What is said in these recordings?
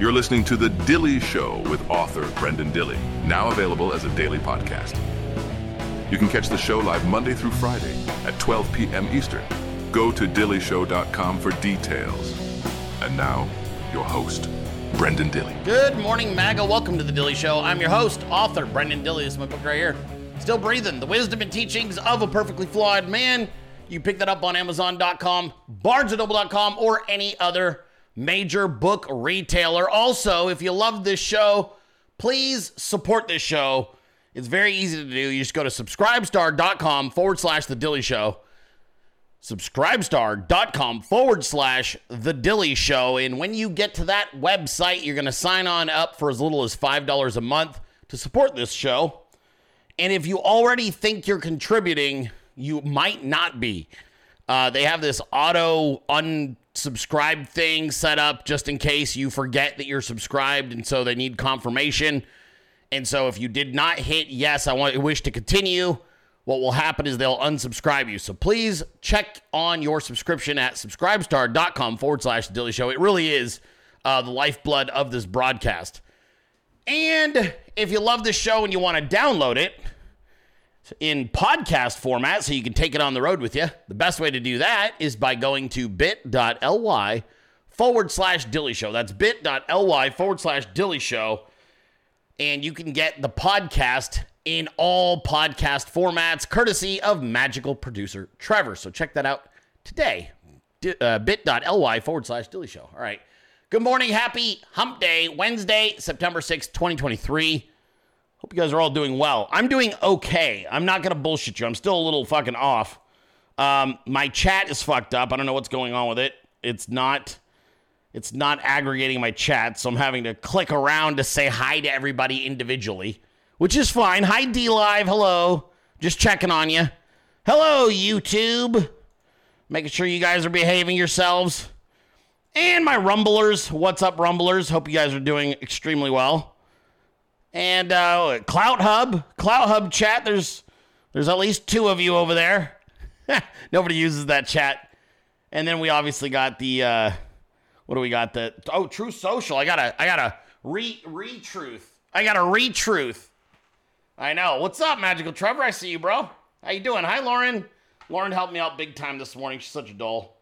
You're listening to The Dilley Show with author Brenden Dilley, now available as a daily podcast. You can catch the show live Monday through Friday at 12 p.m. Eastern. Go to DilleyShow.com for details. And now, your host, Brenden Dilley. Good morning, MAGA. Welcome to the Dilley Show. I'm your host, author Brenden Dilley. This is my book right here. Still breathing. The wisdom and teachings of a perfectly flawed man. You pick that up on Amazon.com, BarnesandNoble.com, or any other major book retailer. Also, if you love this show, please support this show. It's very easy to do. You just go to subscribestar.com forward slash The Dilley Show. Subscribestar.com forward slash The Dilley Show. And when you get to that website, you're going to sign on up for as little as $5 a month to support this show. And if you already think you're contributing, you might not be. Uh, they have this auto unsubscribe thing set up just in case you forget that you're subscribed, and so they need confirmation. And so if you did not hit yes, I want wish to continue, what will happen is they'll unsubscribe you. So please check on your subscription at subscribestar.com forward slash Dilley Show. It really is uh, the lifeblood of this broadcast. And if you love this show and you want to download it, in podcast format so you can take it on the road with you. The best way to do that is by going to bit.ly forward slash dilley show. That's bit.ly forward slash dilley show. And you can get the podcast in all podcast formats, courtesy of magical producer Trevor. So check that out today. D- uh, bit.ly forward slash dilley show. All right. Good morning. Happy hump day, Wednesday, September 6th, 2023. Hope you guys are all doing well. I'm doing okay. I'm not gonna bullshit you. I'm still a little fucking off. Um, my chat is fucked up. I don't know what's going on with it. It's not. It's not aggregating my chat, so I'm having to click around to say hi to everybody individually, which is fine. Hi, D Live. Hello. Just checking on you. Hello, YouTube. Making sure you guys are behaving yourselves. And my Rumblers. What's up, Rumblers? Hope you guys are doing extremely well. And uh, Clout Hub, Clout Hub chat. There's there's at least two of you over there. Nobody uses that chat. And then we obviously got the uh, what do we got? The oh, Truth Social. I gotta I gotta re re truth. I gotta re truth. I know. What's up, Magical Trevor? I see you, bro. How you doing? Hi, Lauren. Lauren helped me out big time this morning. She's such a doll.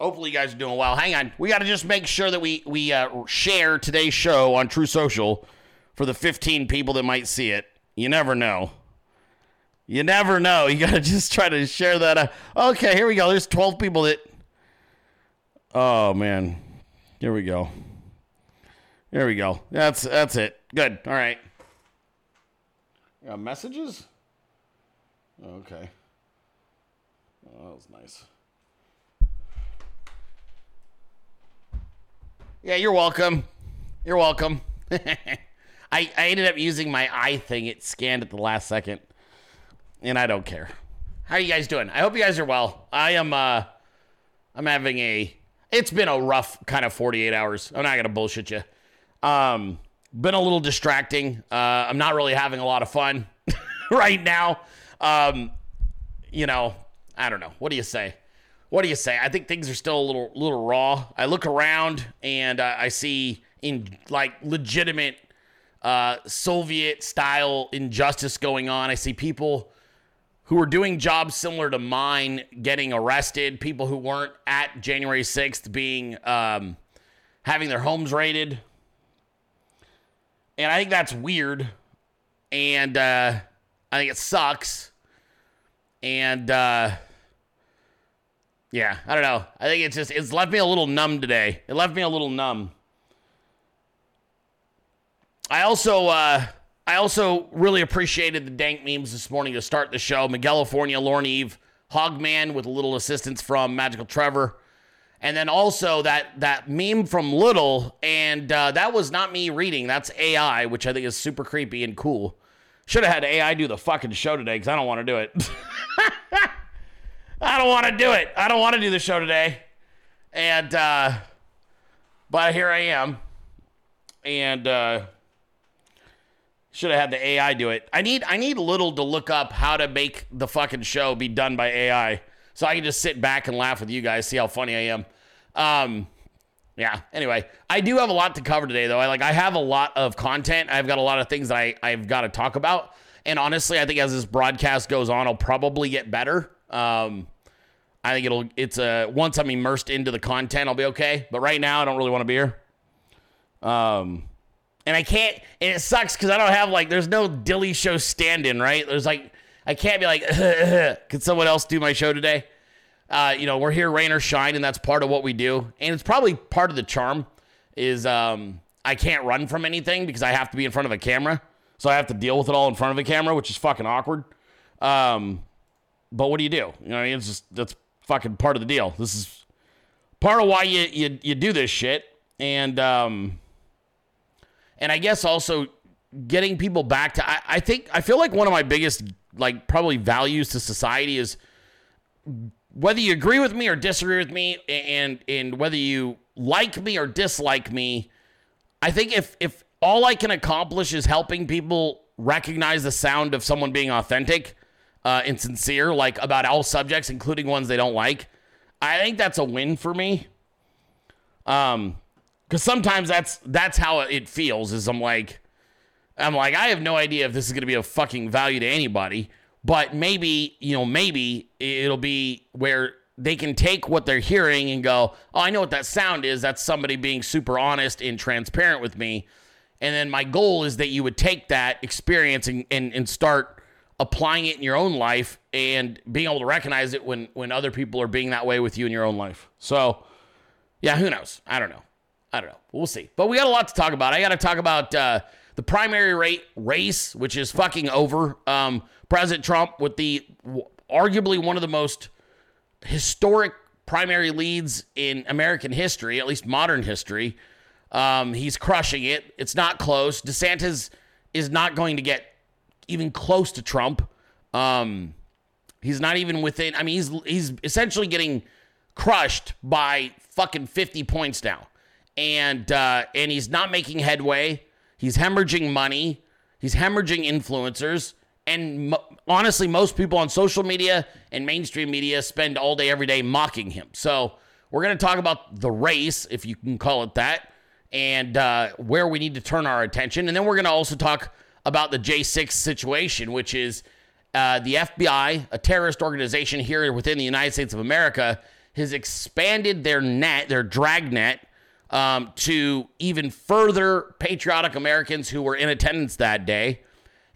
Hopefully, you guys are doing well. Hang on, we got to just make sure that we we uh, share today's show on Truth Social for the 15 people that might see it. You never know. You never know. You got to just try to share that. Okay, here we go. There's 12 people that. Oh man, here we go. There we go. That's that's it. Good. All right. Got messages. Okay. Oh, that was nice. Yeah, you're welcome. You're welcome. I, I ended up using my eye thing. It scanned at the last second. And I don't care. How are you guys doing? I hope you guys are well. I am uh I'm having a it's been a rough kind of 48 hours. I'm not gonna bullshit you. Um been a little distracting. Uh I'm not really having a lot of fun right now. Um you know, I don't know. What do you say? What do you say? I think things are still a little little raw. I look around and uh, I see in like legitimate uh, Soviet style injustice going on. I see people who are doing jobs similar to mine getting arrested. People who weren't at January sixth being um, having their homes raided, and I think that's weird. And uh, I think it sucks. And uh, yeah, I don't know. I think it's just it's left me a little numb today. It left me a little numb. I also uh I also really appreciated the dank memes this morning to start the show. California, Lauren Eve, Hogman with a little assistance from Magical Trevor. And then also that that meme from Little, and uh, that was not me reading. That's AI, which I think is super creepy and cool. Should have had AI do the fucking show today because I don't want to do it. I don't want to do it. I don't want to do the show today. And, uh, but here I am. And, uh, should have had the AI do it. I need I need little to look up how to make the fucking show be done by AI, so I can just sit back and laugh with you guys, see how funny I am. Um, yeah. Anyway, I do have a lot to cover today, though. I like I have a lot of content. I've got a lot of things that I I've got to talk about. And honestly, I think as this broadcast goes on, I'll probably get better. Um, I think it'll it's a once I'm immersed into the content, I'll be okay. But right now, I don't really want to be here. Um, and I can't, and it sucks because I don't have like there's no Dilley show stand-in, right? There's like I can't be like, could someone else do my show today? Uh, you know, we're here rain or shine, and that's part of what we do, and it's probably part of the charm. Is um, I can't run from anything because I have to be in front of a camera, so I have to deal with it all in front of a camera, which is fucking awkward. Um, but what do you do? You know, it's just that's fucking part of the deal. This is part of why you you, you do this shit, and um, and I guess also getting people back to. I, I think I feel like one of my biggest like probably values to society is whether you agree with me or disagree with me and and whether you like me or dislike me i think if if all i can accomplish is helping people recognize the sound of someone being authentic uh, and sincere like about all subjects including ones they don't like i think that's a win for me um because sometimes that's that's how it feels is i'm like i'm like i have no idea if this is going to be of fucking value to anybody but maybe, you know, maybe it'll be where they can take what they're hearing and go, oh, I know what that sound is. That's somebody being super honest and transparent with me. And then my goal is that you would take that experience and, and, and start applying it in your own life and being able to recognize it when, when other people are being that way with you in your own life. So, yeah, who knows? I don't know. I don't know. We'll see. But we got a lot to talk about. I got to talk about uh, the primary rate race, which is fucking over. Um, President Trump with the arguably one of the most historic primary leads in American history, at least modern history. Um, he's crushing it. It's not close. DeSantis is not going to get even close to Trump. Um, he's not even within. I mean, he's he's essentially getting crushed by fucking fifty points now, and uh, and he's not making headway. He's hemorrhaging money. He's hemorrhaging influencers. And mo- honestly, most people on social media and mainstream media spend all day, every day mocking him. So we're going to talk about the race, if you can call it that, and uh, where we need to turn our attention. And then we're going to also talk about the J6 situation, which is uh, the FBI, a terrorist organization here within the United States of America, has expanded their net, their dragnet, um, to even further patriotic Americans who were in attendance that day.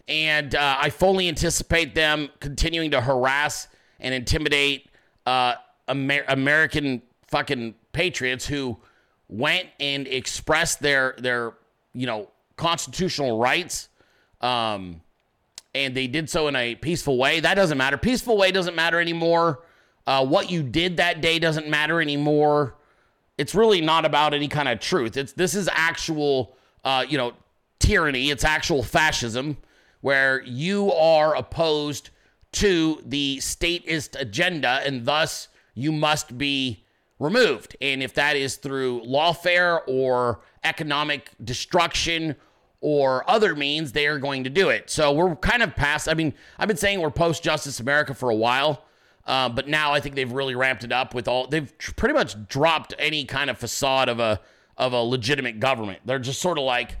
And uh, I fully anticipate them continuing to harass and intimidate uh, Amer- American fucking patriots who went and expressed their their you know constitutional rights. Um, and they did so in a peaceful way. That doesn't matter. Peaceful way doesn't matter anymore. Uh, what you did that day doesn't matter anymore it's really not about any kind of truth. It's this is actual, uh, you know, tyranny. It's actual fascism, where you are opposed to the statist agenda, and thus you must be removed. And if that is through lawfare or economic destruction or other means, they are going to do it. So we're kind of past. I mean, I've been saying we're post Justice America for a while. Uh, but now I think they've really ramped it up with all. They've tr- pretty much dropped any kind of facade of a of a legitimate government. They're just sort of like,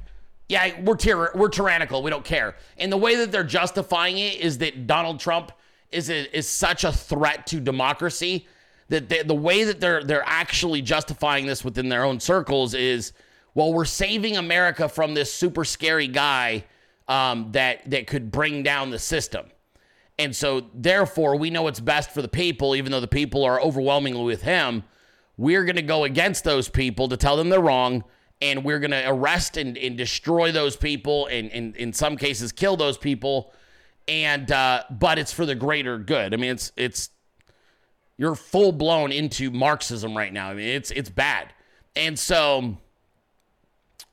yeah, we're tyr- we're tyrannical. We don't care. And the way that they're justifying it is that Donald Trump is a, is such a threat to democracy that they, the way that they're they're actually justifying this within their own circles is, well, we're saving America from this super scary guy um, that that could bring down the system. And so, therefore, we know what's best for the people, even though the people are overwhelmingly with him. We're going to go against those people to tell them they're wrong. And we're going to arrest and, and destroy those people and, and, in some cases, kill those people. And, uh, but it's for the greater good. I mean, it's, it's, you're full blown into Marxism right now. I mean, it's, it's bad. And so,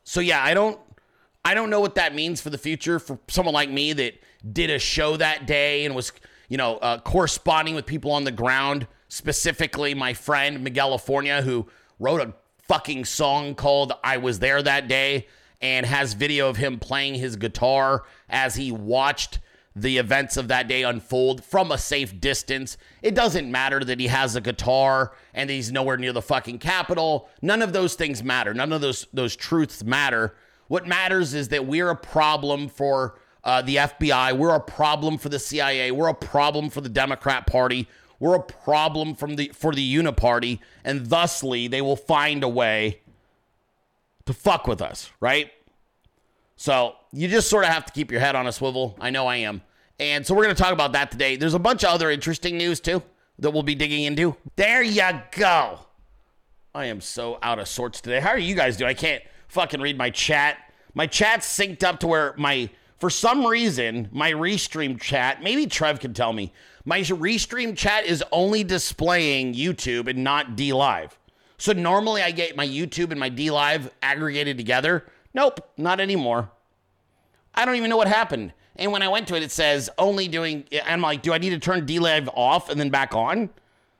so yeah, I don't, I don't know what that means for the future for someone like me that did a show that day and was, you know, uh, corresponding with people on the ground, specifically my friend Miguel Lafornia, who wrote a fucking song called I Was There That Day and has video of him playing his guitar as he watched the events of that day unfold from a safe distance. It doesn't matter that he has a guitar and he's nowhere near the fucking Capitol. None of those things matter. None of those those truths matter. What matters is that we're a problem for uh, the FBI. We're a problem for the CIA. We're a problem for the Democrat Party. We're a problem from the for the Uniparty, and thusly they will find a way to fuck with us, right? So you just sort of have to keep your head on a swivel. I know I am. And so we're going to talk about that today. There's a bunch of other interesting news too that we'll be digging into. There you go. I am so out of sorts today. How are you guys doing? I can't fucking read my chat. My chat's synced up to where my, for some reason, my restream chat, maybe Trev can tell me, my restream chat is only displaying YouTube and not D Live. So normally I get my YouTube and my D Live aggregated together. Nope, not anymore. I don't even know what happened. And when I went to it, it says only doing. I'm like, do I need to turn D Live off and then back on?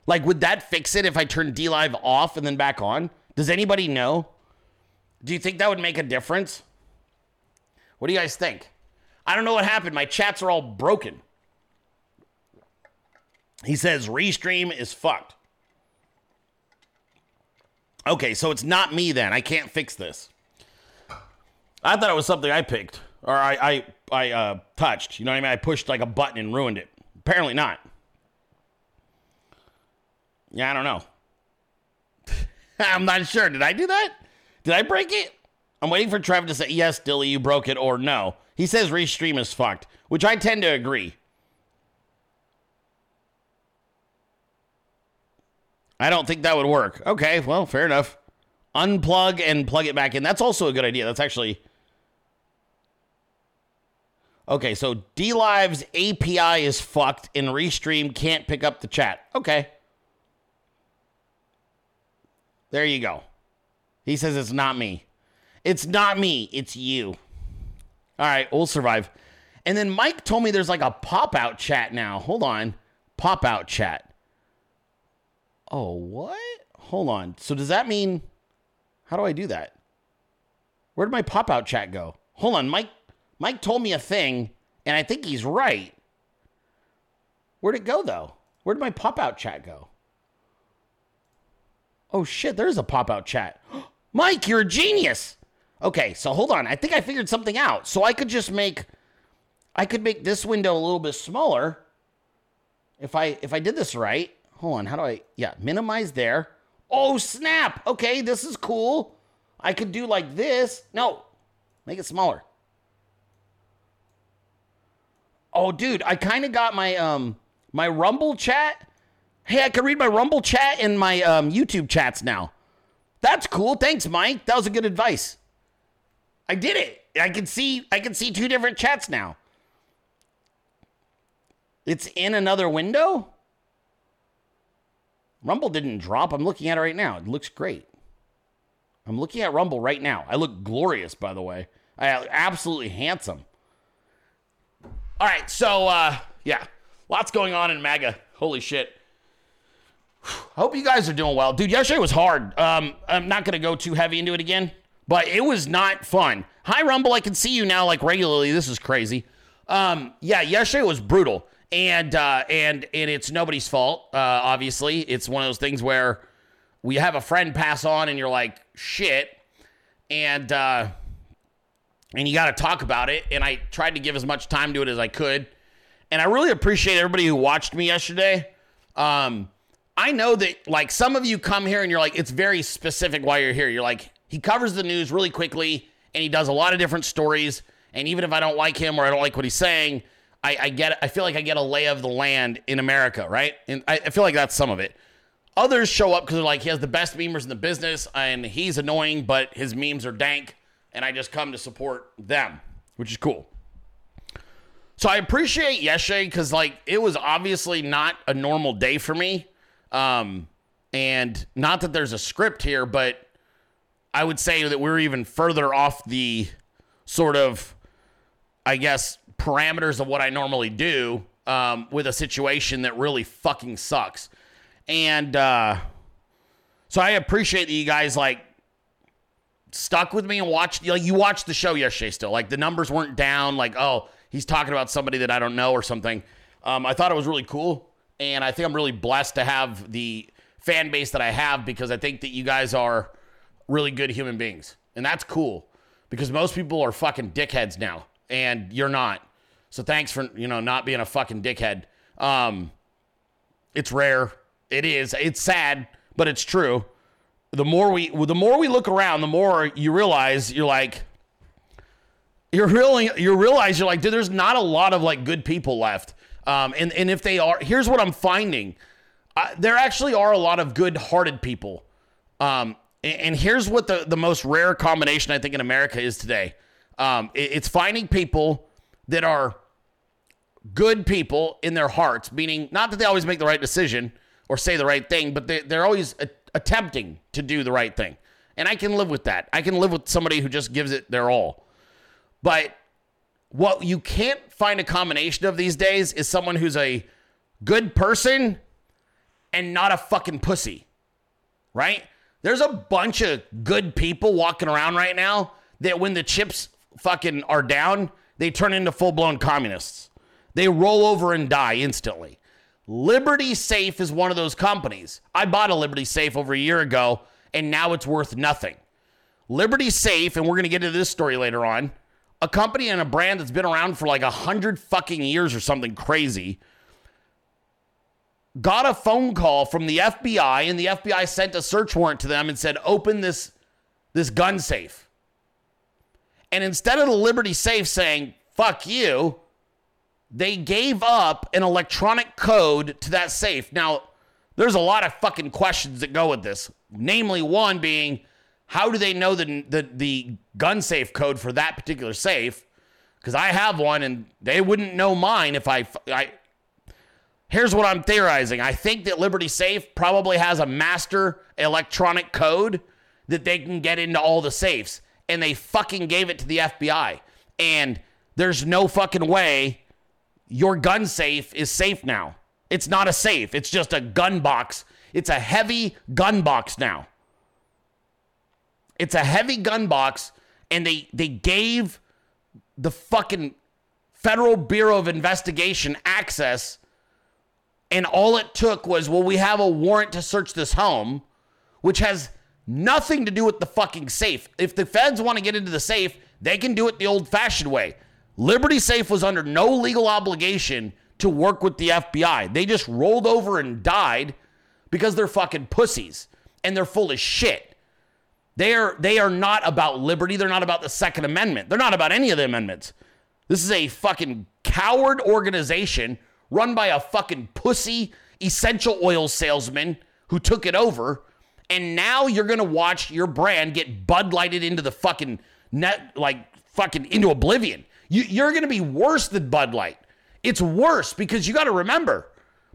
Like, would that fix it if I turn D Live off and then back on? Does anybody know? Do you think that would make a difference? What do you guys think? I don't know what happened. My chats are all broken. He says Restream is fucked. Okay, so it's not me then. I can't fix this. I thought it was something I picked or I I, I uh, touched. You know what I mean? I pushed like a button and ruined it. Apparently not. Yeah, I don't know. I'm not sure. Did I do that? Did I break it? I'm waiting for Trevor to say yes, Dilley, you broke it, or no. He says restream is fucked, which I tend to agree. I don't think that would work. Okay, well, fair enough. Unplug and plug it back in. That's also a good idea. That's actually Okay, so D Live's API is fucked and Restream can't pick up the chat. Okay. There you go. He says it's not me. It's not me, it's you. All right, we'll survive. And then Mike told me there's like a pop out chat now. Hold on. Pop out chat. Oh, what? Hold on. So does that mean how do I do that? Where did my pop out chat go? Hold on, Mike Mike told me a thing, and I think he's right. Where'd it go, though? Where'd my pop out chat go? Oh, shit, there's a pop out chat. Mike, you're a genius. Okay, so hold on. I think I figured something out. So I could just make I could make this window a little bit smaller if I if I did this right. Hold on, how do I yeah, minimize there. Oh, snap. Okay, this is cool. I could do like this. No. Make it smaller. Oh, dude, I kind of got my um my Rumble chat. Hey, I can read my Rumble chat in my um, YouTube chats now. That's cool. Thanks, Mike. That was a good advice. I did it. I can see I can see two different chats now. It's in another window. Rumble didn't drop. I'm looking at it right now. It looks great. I'm looking at Rumble right now. I look glorious, by the way. I absolutely handsome. All right, so uh, yeah, lots going on in MAGA. Holy shit. Hope you guys are doing well, dude. Yesterday was hard. Um, I'm not gonna go too heavy into it again, but it was not fun. Hi, Rumble. I can see you now like regularly. This is crazy. Um, yeah, yesterday was brutal, and uh, and and it's nobody's fault. Uh, obviously, it's one of those things where we have a friend pass on, and you're like, shit, and uh, and you got to talk about it. And I tried to give as much time to it as I could. And I really appreciate everybody who watched me yesterday. Um, I know that like some of you come here and you're like, it's very specific why you're here. You're like, he covers the news really quickly and he does a lot of different stories. And even if I don't like him or I don't like what he's saying, I, I get I feel like I get a lay of the land in America, right? And I, I feel like that's some of it. Others show up because they're like, he has the best memers in the business and he's annoying, but his memes are dank and I just come to support them, which is cool. So I appreciate yesterday because like it was obviously not a normal day for me. Um, and not that there's a script here, but I would say that we're even further off the sort of, I guess, parameters of what I normally do um, with a situation that really fucking sucks. And uh, so I appreciate that you guys like stuck with me and watched like you watched the show yesterday still. Like the numbers weren't down, like, oh, he's talking about somebody that I don't know or something. Um, I thought it was really cool, and I think I'm really blessed to have the fan base that I have because I think that you guys are really good human beings, and that's cool because most people are fucking dickheads now, and you're not. So thanks for you know not being a fucking dickhead. Um, it's rare. It is. It's sad, but it's true. The more we the more we look around, the more you realize you're like you're really you realize you're like dude, there's not a lot of like good people left. Um, and and if they are, here's what I'm finding: uh, there actually are a lot of good-hearted people. Um, and, and here's what the the most rare combination I think in America is today. Um, it, it's finding people that are good people in their hearts, meaning not that they always make the right decision or say the right thing, but they, they're always a- attempting to do the right thing. And I can live with that. I can live with somebody who just gives it their all. But what you can't find a combination of these days is someone who's a good person and not a fucking pussy, right? There's a bunch of good people walking around right now that when the chips fucking are down, they turn into full blown communists. They roll over and die instantly. Liberty Safe is one of those companies. I bought a Liberty Safe over a year ago, and now it's worth nothing. Liberty Safe, and we're going to get into this story later on, a company and a brand that's been around for like a hundred fucking years or something crazy, got a phone call from the FBI, and the FBI sent a search warrant to them and said, "Open this this gun safe." And instead of the Liberty Safe saying "fuck you," they gave up an electronic code to that safe. Now, there's a lot of fucking questions that go with this. Namely, one being, how do they know the the, the gun safe code for that particular safe? Because I have one, and they wouldn't know mine if I I. Here's what I'm theorizing. I think that Liberty Safe probably has a master electronic code that they can get into all the safes, and they fucking gave it to the FBI. And there's no fucking way your gun safe is safe now. It's not a safe, it's just a gun box. It's a heavy gun box now. It's a heavy gun box, and they they gave the fucking Federal Bureau of Investigation access, and all it took was, well, we have a warrant to search this home, which has nothing to do with the fucking safe. If the feds want to get into the safe, they can do it the old fashioned way. Liberty Safe was under no legal obligation to work with the FBI. They just rolled over and died because they're fucking pussies and they're full of shit. They are they are not about liberty. They're not about the Second Amendment. They're not about any of the amendments. This is a fucking coward organization run by a fucking pussy essential oil salesman who took it over. And now you're gonna watch your brand get Bud Lighted into the fucking net, like fucking into oblivion. You, you're gonna be worse than Bud Light. It's worse because you got to remember,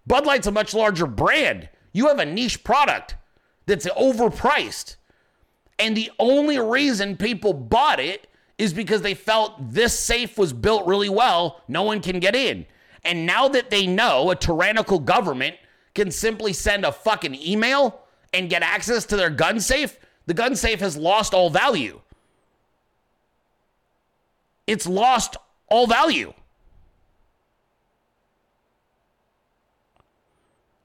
Bud Light's a much larger brand. You have a niche product that's overpriced. And the only reason people bought it is because they felt this safe was built really well. No one can get in. And now that they know a tyrannical government can simply send a fucking email and get access to their gun safe, the gun safe has lost all value. It's lost all value.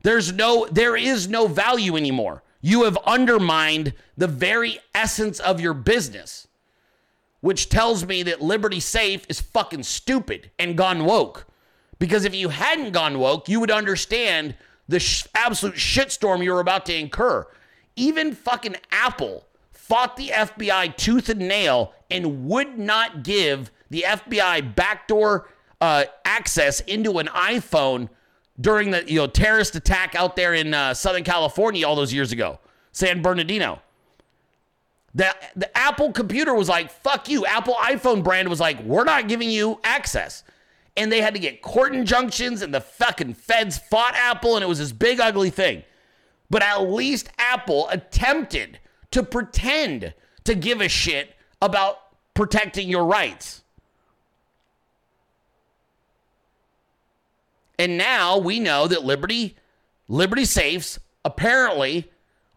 There's no there is no value anymore. You have undermined the very essence of your business, which tells me that Liberty Safe is fucking stupid and gone woke. Because if you hadn't gone woke, you would understand the sh- absolute shitstorm you were about to incur. Even fucking Apple fought the FBI tooth and nail and would not give the FBI backdoor uh, access into an iPhone during the you know terrorist attack out there in uh, Southern California all those years ago, San Bernardino. The, the Apple computer was like, fuck you. Apple iPhone brand was like, we're not giving you access. And they had to get court injunctions, and the fucking feds fought Apple, and it was this big, ugly thing. But at least Apple attempted to pretend to give a shit about protecting your rights. And now we know that Liberty Liberty safes apparently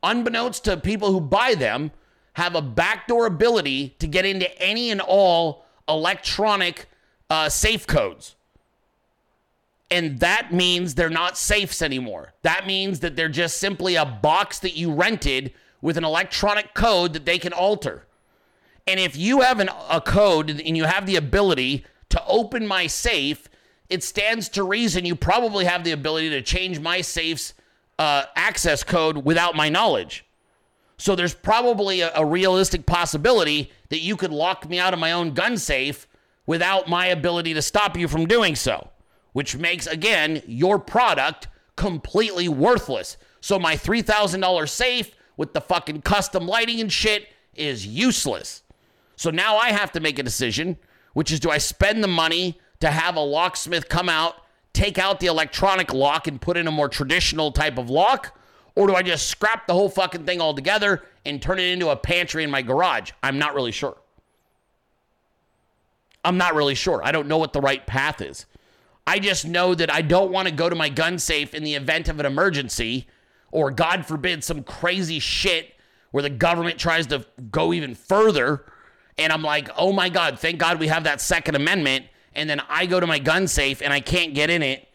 unbeknownst to people who buy them have a backdoor ability to get into any and all electronic uh, safe codes. And that means they're not safes anymore. That means that they're just simply a box that you rented with an electronic code that they can alter. And if you have an, a code and you have the ability to open my safe, it stands to reason you probably have the ability to change my safe's uh, access code without my knowledge. So there's probably a, a realistic possibility that you could lock me out of my own gun safe without my ability to stop you from doing so, which makes, again, your product completely worthless. So my $3,000 safe with the fucking custom lighting and shit is useless. So now I have to make a decision, which is do I spend the money to have a locksmith come out, take out the electronic lock and put in a more traditional type of lock? Or do I just scrap the whole fucking thing altogether and turn it into a pantry in my garage? I'm not really sure. I'm not really sure. I don't know what the right path is. I just know that I don't want to go to my gun safe in the event of an emergency or, God forbid, some crazy shit where the government tries to go even further. And I'm like, oh my God, thank God we have that Second Amendment. And then I go to my gun safe and I can't get in it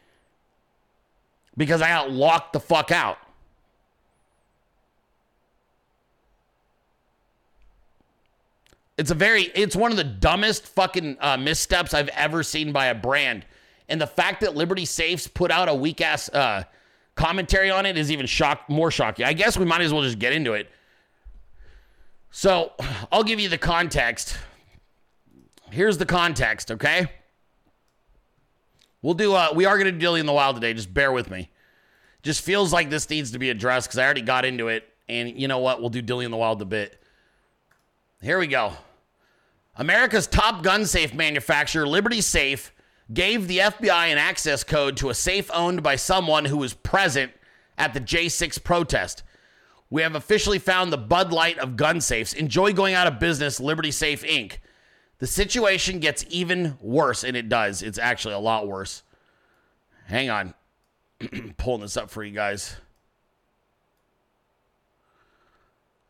because I got locked the fuck out. It's a very, it's one of the dumbest fucking uh, missteps I've ever seen by a brand. And the fact that Liberty Safes put out a weak ass uh, commentary on it is even shock, more shocking. I guess we might as well just get into it. So I'll give you the context. Here's the context, okay? We'll do, uh, we are going to do Dilley in the Wild today. Just bear with me. Just feels like this needs to be addressed because I already got into it. And you know what? We'll do Dilley in the Wild a bit. Here we go. America's top gun safe manufacturer, Liberty Safe, gave the FBI an access code to a safe owned by someone who was present at the J6 protest. We have officially found the Bud Light of gun safes. Enjoy going out of business, Liberty Safe Inc. The situation gets even worse, and it does. It's actually a lot worse. Hang on. Pulling this up for you guys.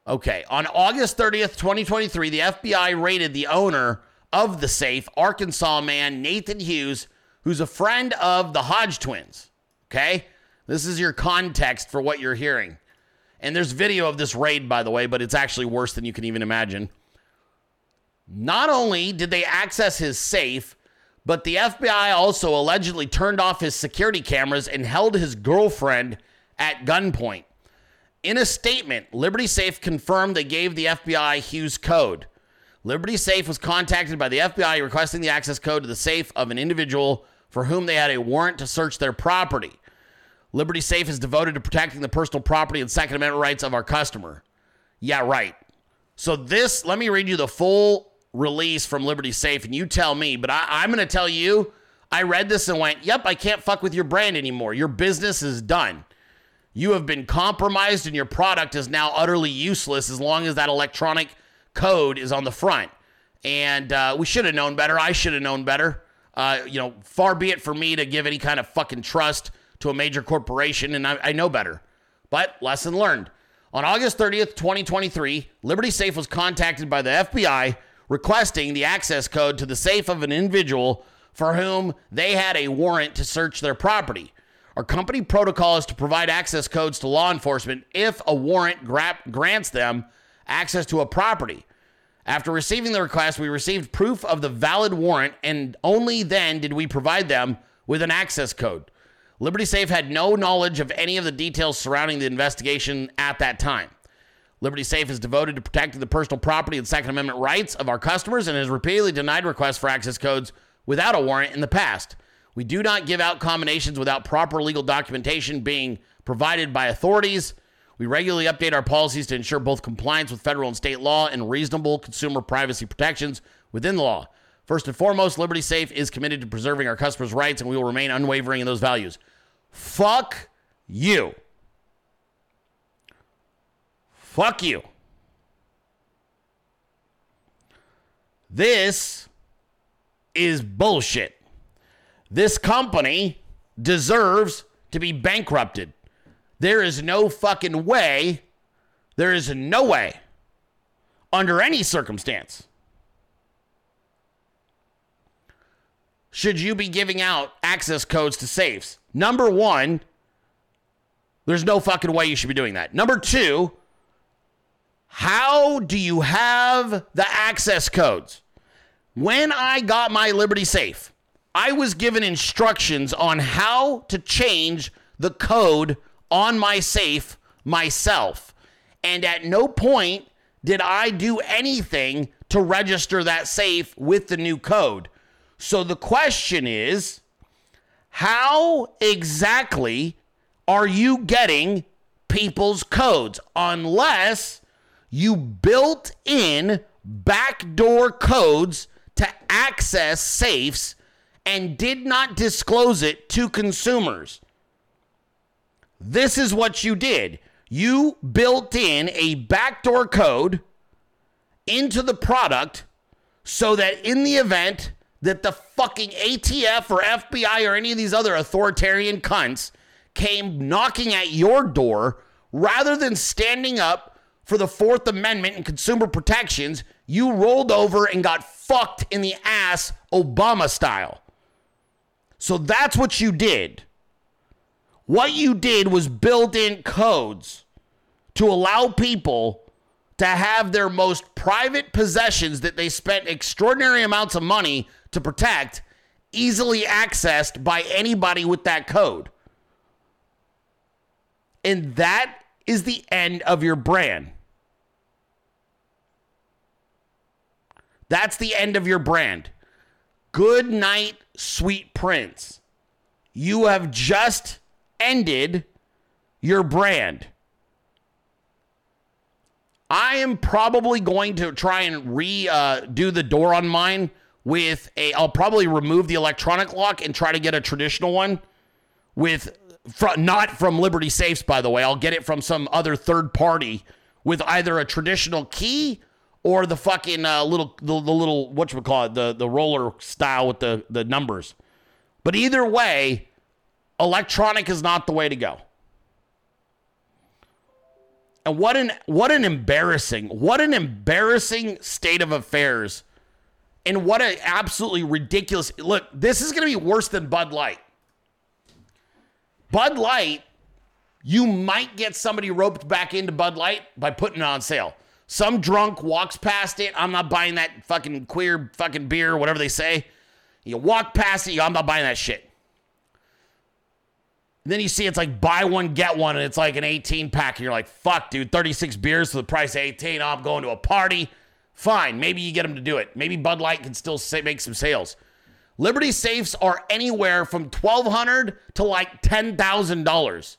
Okay. On August 30th, 2023, the FBI raided the owner of the safe, Arkansas man Nathan Hughes, who's a friend of the Hodge twins. Okay. This is your context for what you're hearing. And there's video of this raid, by the way, but it's actually worse than you can even imagine. Not only did they access his safe, but the FBI also allegedly turned off his security cameras and held his girlfriend at gunpoint. In a statement, Liberty Safe confirmed they gave the FBI Hughes code. Liberty Safe was contacted by the FBI requesting the access code to the safe of an individual for whom they had a warrant to search their property. Liberty Safe is devoted to protecting the personal property and Second Amendment rights of our customer. Yeah, right. So, this, let me read you the full release from Liberty Safe, and you tell me, but I, am going to tell you, I read this and went, yep, I can't fuck with your brand anymore. Your business is done. You have been compromised and your product is now utterly useless as long as that electronic code is on the front. And uh, we should have known better. I should have known better. Uh, you know, far be it for me to give any kind of fucking trust to a major corporation, and I, I know better. But lesson learned. On August 30th, 2023, Liberty Safe was contacted by the FBI requesting the access code to the safe of an individual for whom they had a warrant to search their property. Our company protocol is to provide access codes to law enforcement if a warrant gra- grants them access to a property. After receiving the request, we received proof of the valid warrant, and only then did we provide them with an access code. Liberty Safe had no knowledge of any of the details surrounding the investigation at that time. Liberty Safe is devoted to protecting the personal property and Second Amendment rights of our customers and has repeatedly denied requests for access codes without a warrant in the past. We do not give out combinations without proper legal documentation being provided by authorities. We regularly update our policies to ensure both compliance with federal and state law and reasonable consumer privacy protections within the law. First and foremost, Liberty Safe is committed to preserving our customers' rights, and we will remain unwavering in those values. Fuck you. Fuck you. This is bullshit. This company deserves to be bankrupted. There is no fucking way, there is no way, under any circumstance, should you be giving out access codes to safes? Number one, there's no fucking way you should be doing that. Number two, how do you have the access codes? When I got my Liberty Safe, I was given instructions on how to change the code on my safe myself. And at no point did I do anything to register that safe with the new code. So the question is how exactly are you getting people's codes unless you built in backdoor codes to access safes and did not disclose it to consumers? This is what you did. You built in a backdoor code into the product so that in the event that the fucking ATF or FBI or any of these other authoritarian cunts came knocking at your door, rather than standing up for the Fourth Amendment and consumer protections, you rolled over and got fucked in the ass Obama style. So that's what you did. What you did was build in codes to allow people to have their most private possessions that they spent extraordinary amounts of money to protect easily accessed by anybody with that code. And that is the end of your brand. That's the end of your brand. Good night, sweet prince. You have just ended your brand. I am probably going to try and redo uh, the door on mine with a. I'll probably remove the electronic lock and try to get a traditional one with from, not from Liberty Safes, by the way. I'll get it from some other third party with either a traditional key or the fucking uh, little the, the little what you call it the the roller style with the the numbers. But either way, electronic is not the way to go. And what an what an embarrassing what an embarrassing state of affairs, and what an absolutely ridiculous look. This is going to be worse than Bud Light. Bud Light, you might get somebody roped back into Bud Light by putting it on sale. Some drunk walks past it. I'm not buying that fucking queer fucking beer, whatever they say. You walk past it, I'm not buying that shit. And then you see it's like buy one, get one, and it's like an 18 pack. And you're like, fuck, dude, 36 beers for the price of 18. Oh, I'm going to a party. Fine. Maybe you get them to do it. Maybe Bud Light can still say, make some sales. Liberty safes are anywhere from 1,200 to like $10,000.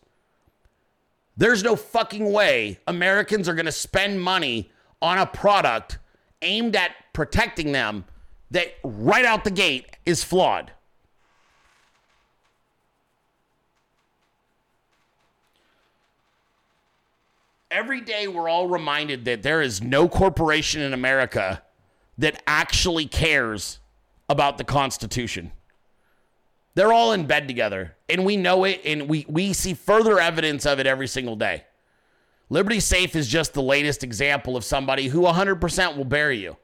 There's no fucking way Americans are going to spend money on a product aimed at protecting them that right out the gate is flawed. Every day, we're all reminded that there is no corporation in America that actually cares about the Constitution. They're all in bed together, and we know it, and we, we see further evidence of it every single day. Liberty Safe is just the latest example of somebody who 100% will bury you.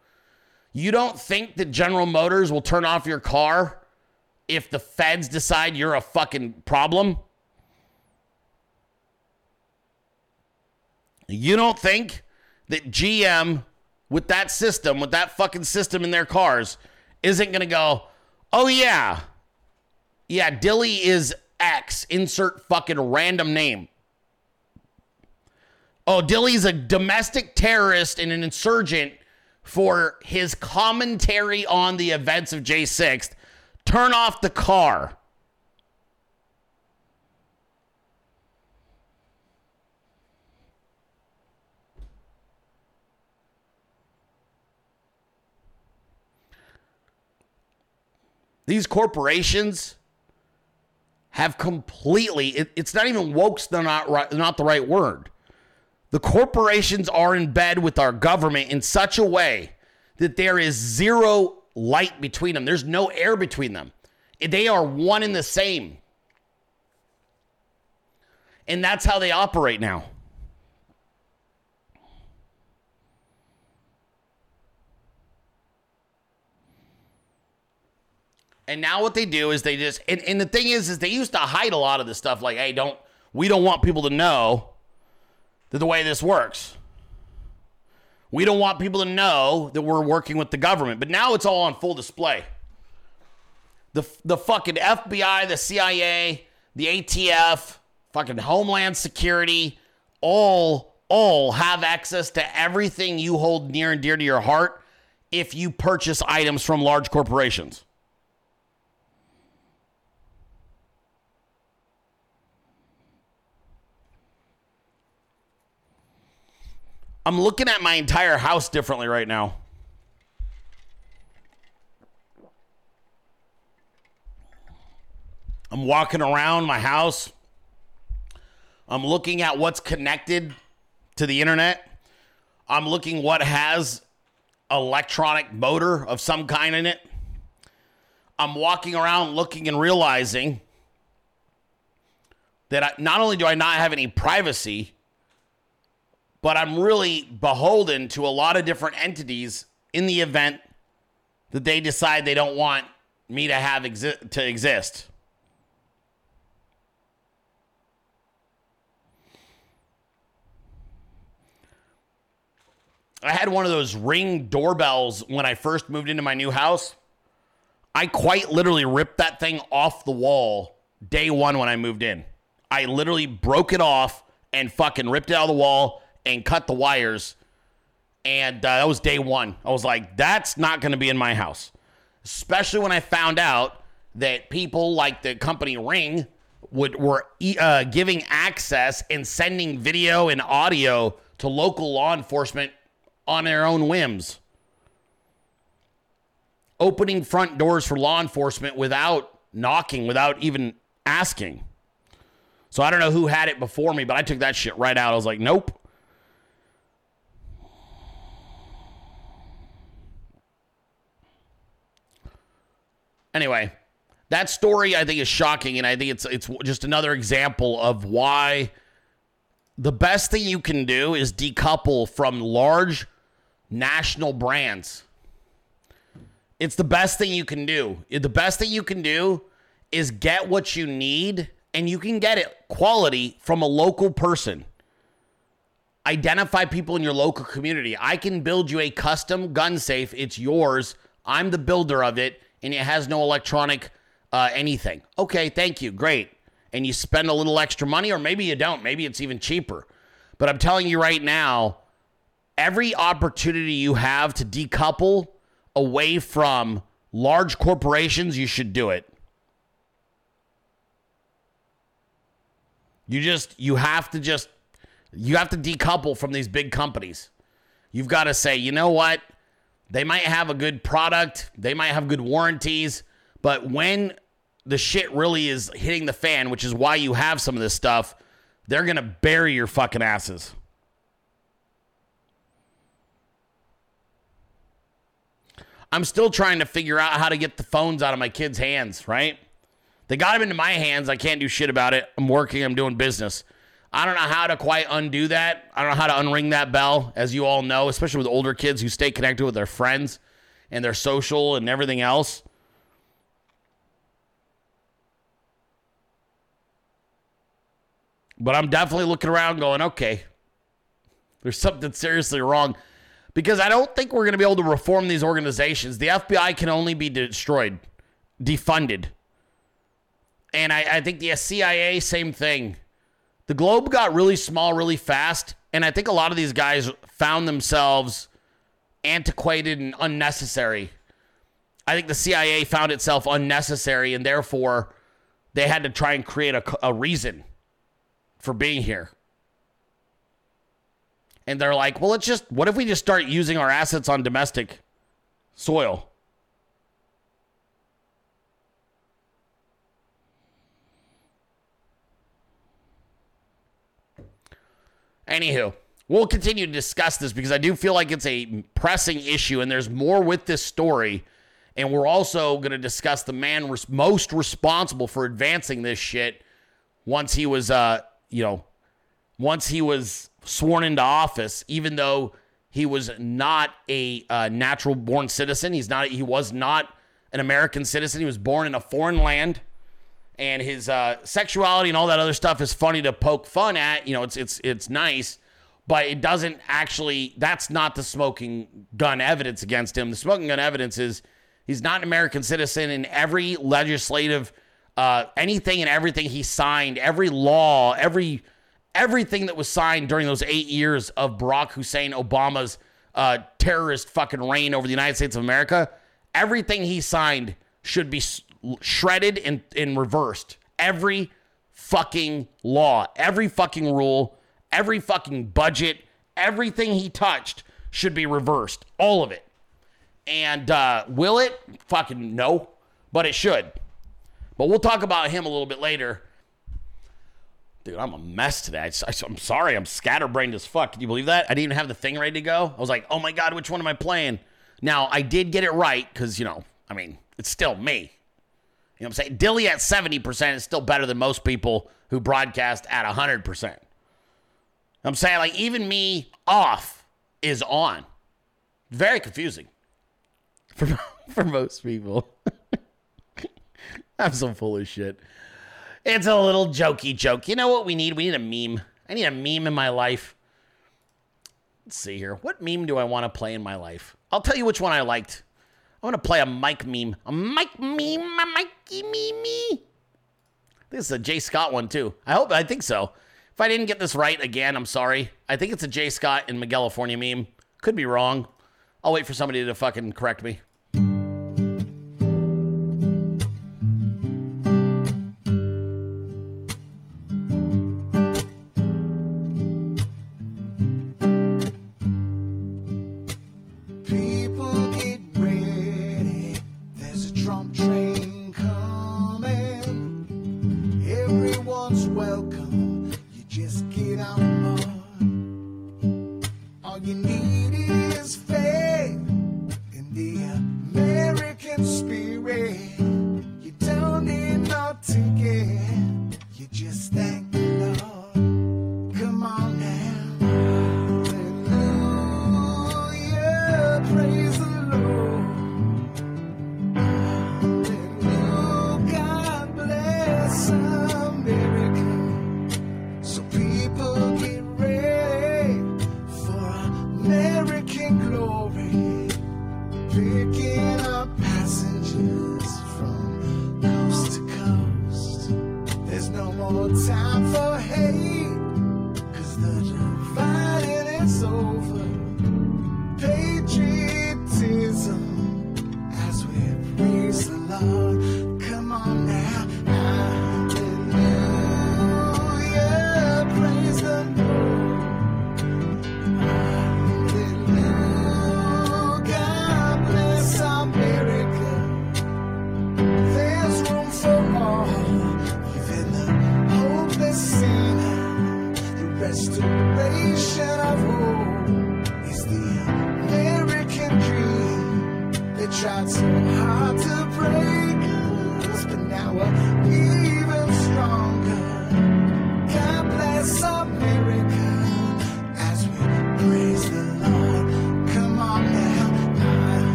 You don't think that General Motors will turn off your car if the feds decide you're a fucking problem? You don't think that GM, with that system, with that fucking system in their cars, isn't going to go, oh, yeah, yeah, Dilley is X, insert fucking random name. Oh, Dilley's a domestic terrorist and an insurgent for his commentary on the events of J6th. Turn off the car. These corporations have completely, it, it's not even woke's not, right, not the right word. The corporations are in bed with our government in such a way that there is zero light between them. There's no air between them. They are one and the same. And that's how they operate now. And now what they do is they just and, and the thing is is they used to hide a lot of this stuff like, hey, don't we don't want people to know that the way this works. We don't want people to know that we're working with the government. But now it's all on full display. The the fucking FBI, the CIA, the ATF, fucking Homeland Security, all all have access to everything you hold near and dear to your heart if you purchase items from large corporations. I'm looking at my entire house differently right now. I'm walking around my house. I'm looking at what's connected to the internet. I'm looking what has electronic motor of some kind in it. I'm walking around looking and realizing that I, not only do I not have any privacy, but I'm really beholden to a lot of different entities in the event that they decide they don't want me to have exi- to exist. I had one of those ring doorbells when I first moved into my new house. I quite literally ripped that thing off the wall day one when I moved in. I literally broke it off and fucking ripped it out of the wall and cut the wires. And uh, that was day one. I was like, that's not going to be in my house. Especially when I found out that people like the company Ring would were uh, giving access and sending video and audio to local law enforcement on their own whims. Opening front doors for law enforcement without knocking, without even asking. So I don't know who had it before me, but I took that shit right out. I was like, nope. Anyway, that story I think is shocking, and I think it's it's just another example of why the best thing you can do is decouple from large national brands. It's the best thing you can do. The best thing you can do is get what you need, and you can get it quality from a local person. Identify people in your local community. I can build you a custom gun safe. It's yours. I'm the builder of it and it has no electronic uh, anything. Okay, thank you. Great. And you spend a little extra money, or maybe you don't. Maybe it's even cheaper. But I'm telling you right now, every opportunity you have to decouple away from large corporations, you should do it. You just, you have to just, you have to decouple from these big companies. You've got to say, you know what? They might have a good product, they might have good warranties, but when the shit really is hitting the fan, which is why you have some of this stuff, they're going to bury your fucking asses. I'm still trying to figure out how to get the phones out of my kids' hands, right? They got them into my hands. I can't do shit about it. I'm working, I'm doing business. I don't know how to quite undo that. I don't know how to unring that bell, as you all know, especially with older kids who stay connected with their friends and their social and everything else. But I'm definitely looking around going, okay, there's something seriously wrong because I don't think we're going to be able to reform these organizations. The FBI can only be destroyed, defunded. And I, I think the CIA, same thing. The globe got really small really fast, and I think a lot of these guys found themselves antiquated and unnecessary. I think the CIA found itself unnecessary, and therefore they had to try and create a, a reason for being here. And they're like, well, let's just, what if we just start using our assets on domestic soil? Anywho, we'll continue to discuss this because I do feel like it's a pressing issue and there's more with this story. And we're also going to discuss the man res- most responsible for advancing this shit once he was, uh, you know, once he was sworn into office, even though he was not a uh, natural born citizen. He's not, he was not an American citizen. He was born in a foreign land, and his uh, sexuality and all that other stuff is funny to poke fun at. You know, it's it's it's nice, but it doesn't actually. That's not the smoking gun evidence against him. The smoking gun evidence is he's not an American citizen in every legislative, uh, anything and everything he signed, every law, every everything that was signed during those eight years of Barack Hussein Obama's uh, terrorist fucking reign over the United States of America, everything he signed should be shredded and, and reversed. Every fucking law, every fucking rule, every fucking budget, everything he touched should be reversed. All of it. And uh, will it? Fucking no, but it should. But we'll talk about him a little bit later. Dude, I'm a mess today. I, am sorry. I'm scatterbrained as fuck. Can you believe that? I didn't even have the thing ready to go. I was like, oh my God, which one am I playing? Now, I did get it right because, you know, I mean, it's still me. You know what I'm saying? Dilley at 70% is still better than most people who broadcast at 100%. I'm saying, like, even me off is on. Very confusing for, for most people. I'm so full of shit. It's a little jokey joke. You know what we need? We need a meme. I need a meme in my life. Let's see here. What meme do I want to play in my life? I'll tell you which one I liked. I want to play a Mike meme. A Mike meme, a Mikey meme. This is a Jay Scott one too. I hope. I think so. If I didn't get this right again, I'm sorry. I think it's a Jay Scott Miguel California meme. Could be wrong. I'll wait for somebody to fucking correct me.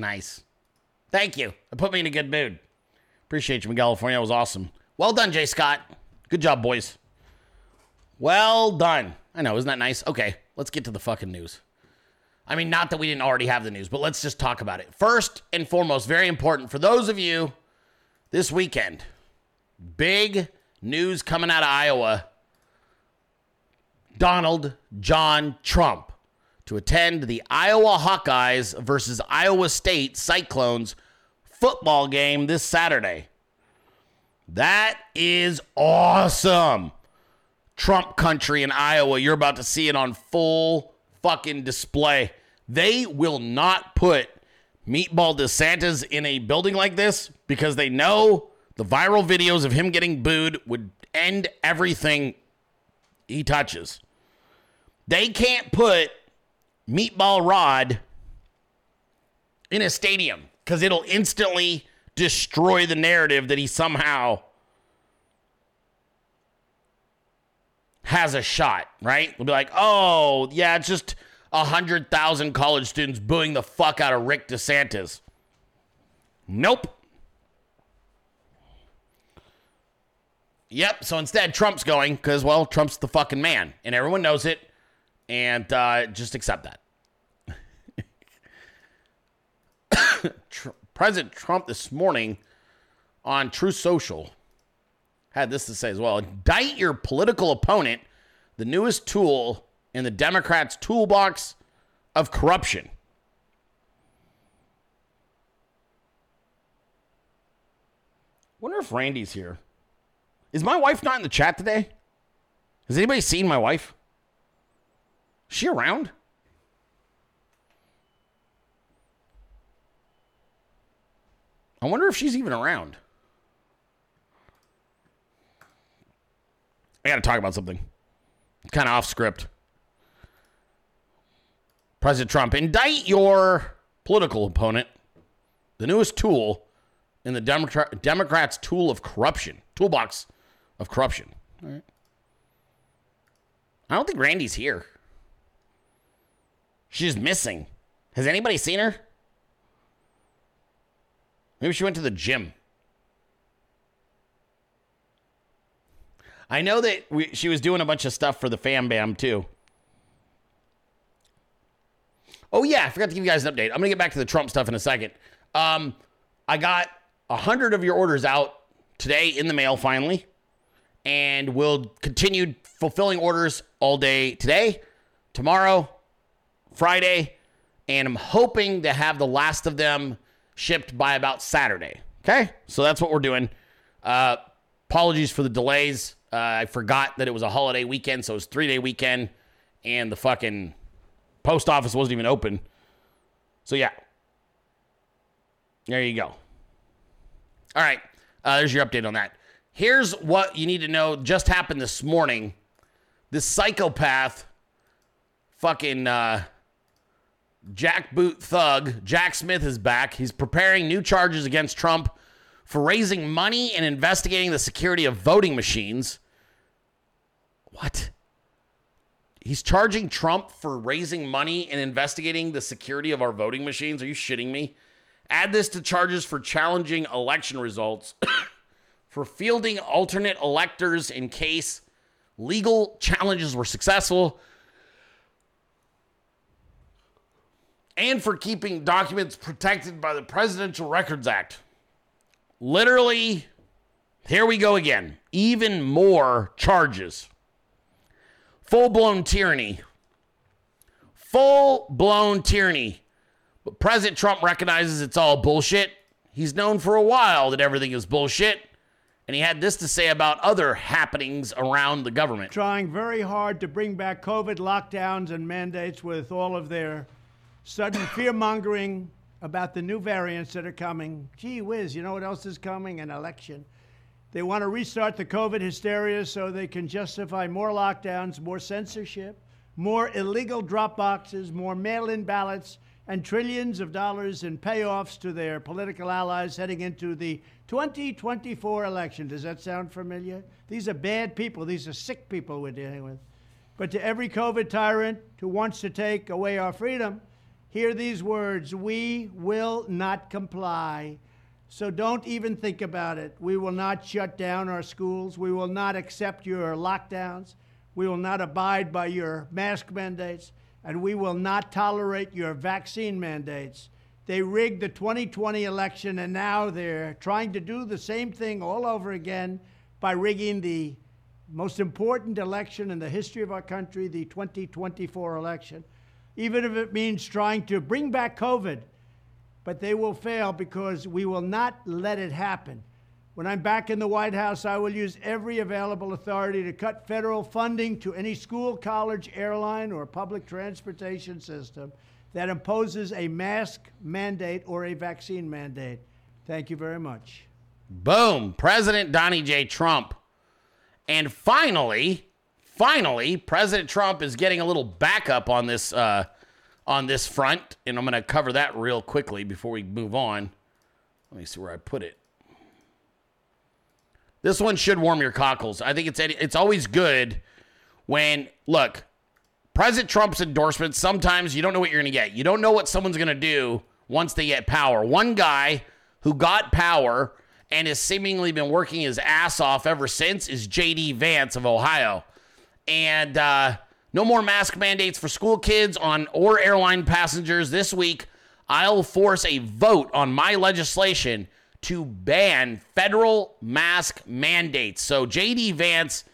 Nice. Thank you. It put me in a good mood. Appreciate you, California. That was awesome. Well done, Jay Scott. Good job, boys. Well done. I know, isn't that nice? Okay, let's get to the fucking news. I mean, not that we didn't already have the news, but let's just talk about it. First and foremost, very important for those of you this weekend, big news coming out of Iowa. Donald John Trump to attend the Iowa Hawkeyes versus Iowa State Cyclones football game this Saturday. That is awesome. Trump country in Iowa. You're about to see it on full fucking display. They will not put Meatball DeSantis in a building like this because they know the viral videos of him getting booed would end everything he touches. They can't put Meatball Ron in a stadium because it'll instantly destroy the narrative that he somehow has a shot, right? We'll be like, oh, yeah, it's just 100,000 college students booing the fuck out of Rick DeSantis. Nope. Yep. So instead, Trump's going because, well, Trump's the fucking man, and everyone knows it, and uh, just accept that. Tr- President Trump this morning on Truth Social had this to say as well indict your political opponent, the newest tool in the Democrats' toolbox of corruption. Wonder if Randy's here. Is my wife not in the chat today? Has anybody seen my wife? Is she around? I wonder if she's even around. I got to talk about something. Kind of off script. President Trump, indict your political opponent, the newest tool in the Democrat, Democrats' tool of corruption, toolbox of corruption. I don't think Randy's here. She's missing. Has anybody seen her? Maybe she went to the gym. I know that we, she was doing a bunch of stuff for the Fam Bam too. Oh yeah, I forgot to give you guys an update. I'm gonna get back to the Trump stuff in a second. Um, I got a hundred of your orders out today in the mail finally, and we'll continue fulfilling orders all day today, tomorrow, Friday, and I'm hoping to have the last of them shipped by about Saturday. Okay, so that's what we're doing. Uh, apologies for the delays. Uh, I forgot that it was a holiday weekend, so it was three day weekend, and the fucking post office wasn't even open. So yeah, there you go. All right, uh, there's your update on that. Here's what you need to know. Just happened this morning. This psychopath, fucking uh, jackboot thug, Jack Smith is back. He's preparing new charges against Trump for raising money and investigating the security of voting machines. What? He's charging Trump for raising money and investigating the security of our voting machines. Are you shitting me? Add this to charges for challenging election results, for fielding alternate electors in case legal challenges were successful, and for keeping documents protected by the Presidential Records Act. Literally, here we go again. Even more charges. Full blown tyranny. Full blown tyranny. But President Trump recognizes it's all bullshit. He's known for a while that everything is bullshit. And he had this to say about other happenings around the government. Trying very hard to bring back COVID lockdowns and mandates with all of their sudden fear mongering about the new variants that are coming. Gee whiz, you know what else is coming? An election. They want to restart the COVID hysteria so they can justify more lockdowns, more censorship, more illegal drop boxes, more mail in ballots, and trillions of dollars in payoffs to their political allies heading into the 2024 election. Does that sound familiar? These are bad people. These are sick people we're dealing with. But to every COVID tyrant who wants to take away our freedom, hear these words We will not comply. So don't even think about it. We will not shut down our schools. We will not accept your lockdowns. We will not abide by your mask mandates. And we will not tolerate your vaccine mandates. They rigged the 2020 election, and now they're trying to do the same thing all over again by rigging the most important election in the history of our country, the 2024 election even if it means trying to bring back COVID. But they will fail because we will not let it happen. When I'm back in the White House, I will use every available authority to cut federal funding to any school, college, airline, or public transportation system that imposes a mask mandate or a vaccine mandate. Thank you very much. Boom. President Donnie J. Trump. And finally, finally, President Trump is getting a little backup on this uh, on this front, and I'm going to cover that real quickly before we move on. Let me see where I put it. This one should warm your cockles. I think it's it's always good when look, President Trump's endorsements. Sometimes you don't know what you're going to get. You don't know what someone's going to do once they get power. One guy who got power and has seemingly been working his ass off ever since is J.D. Vance of Ohio, and uh, no more mask mandates for school kids on or airline passengers this week. I'll force a vote on my legislation to ban federal mask mandates. So JD Vance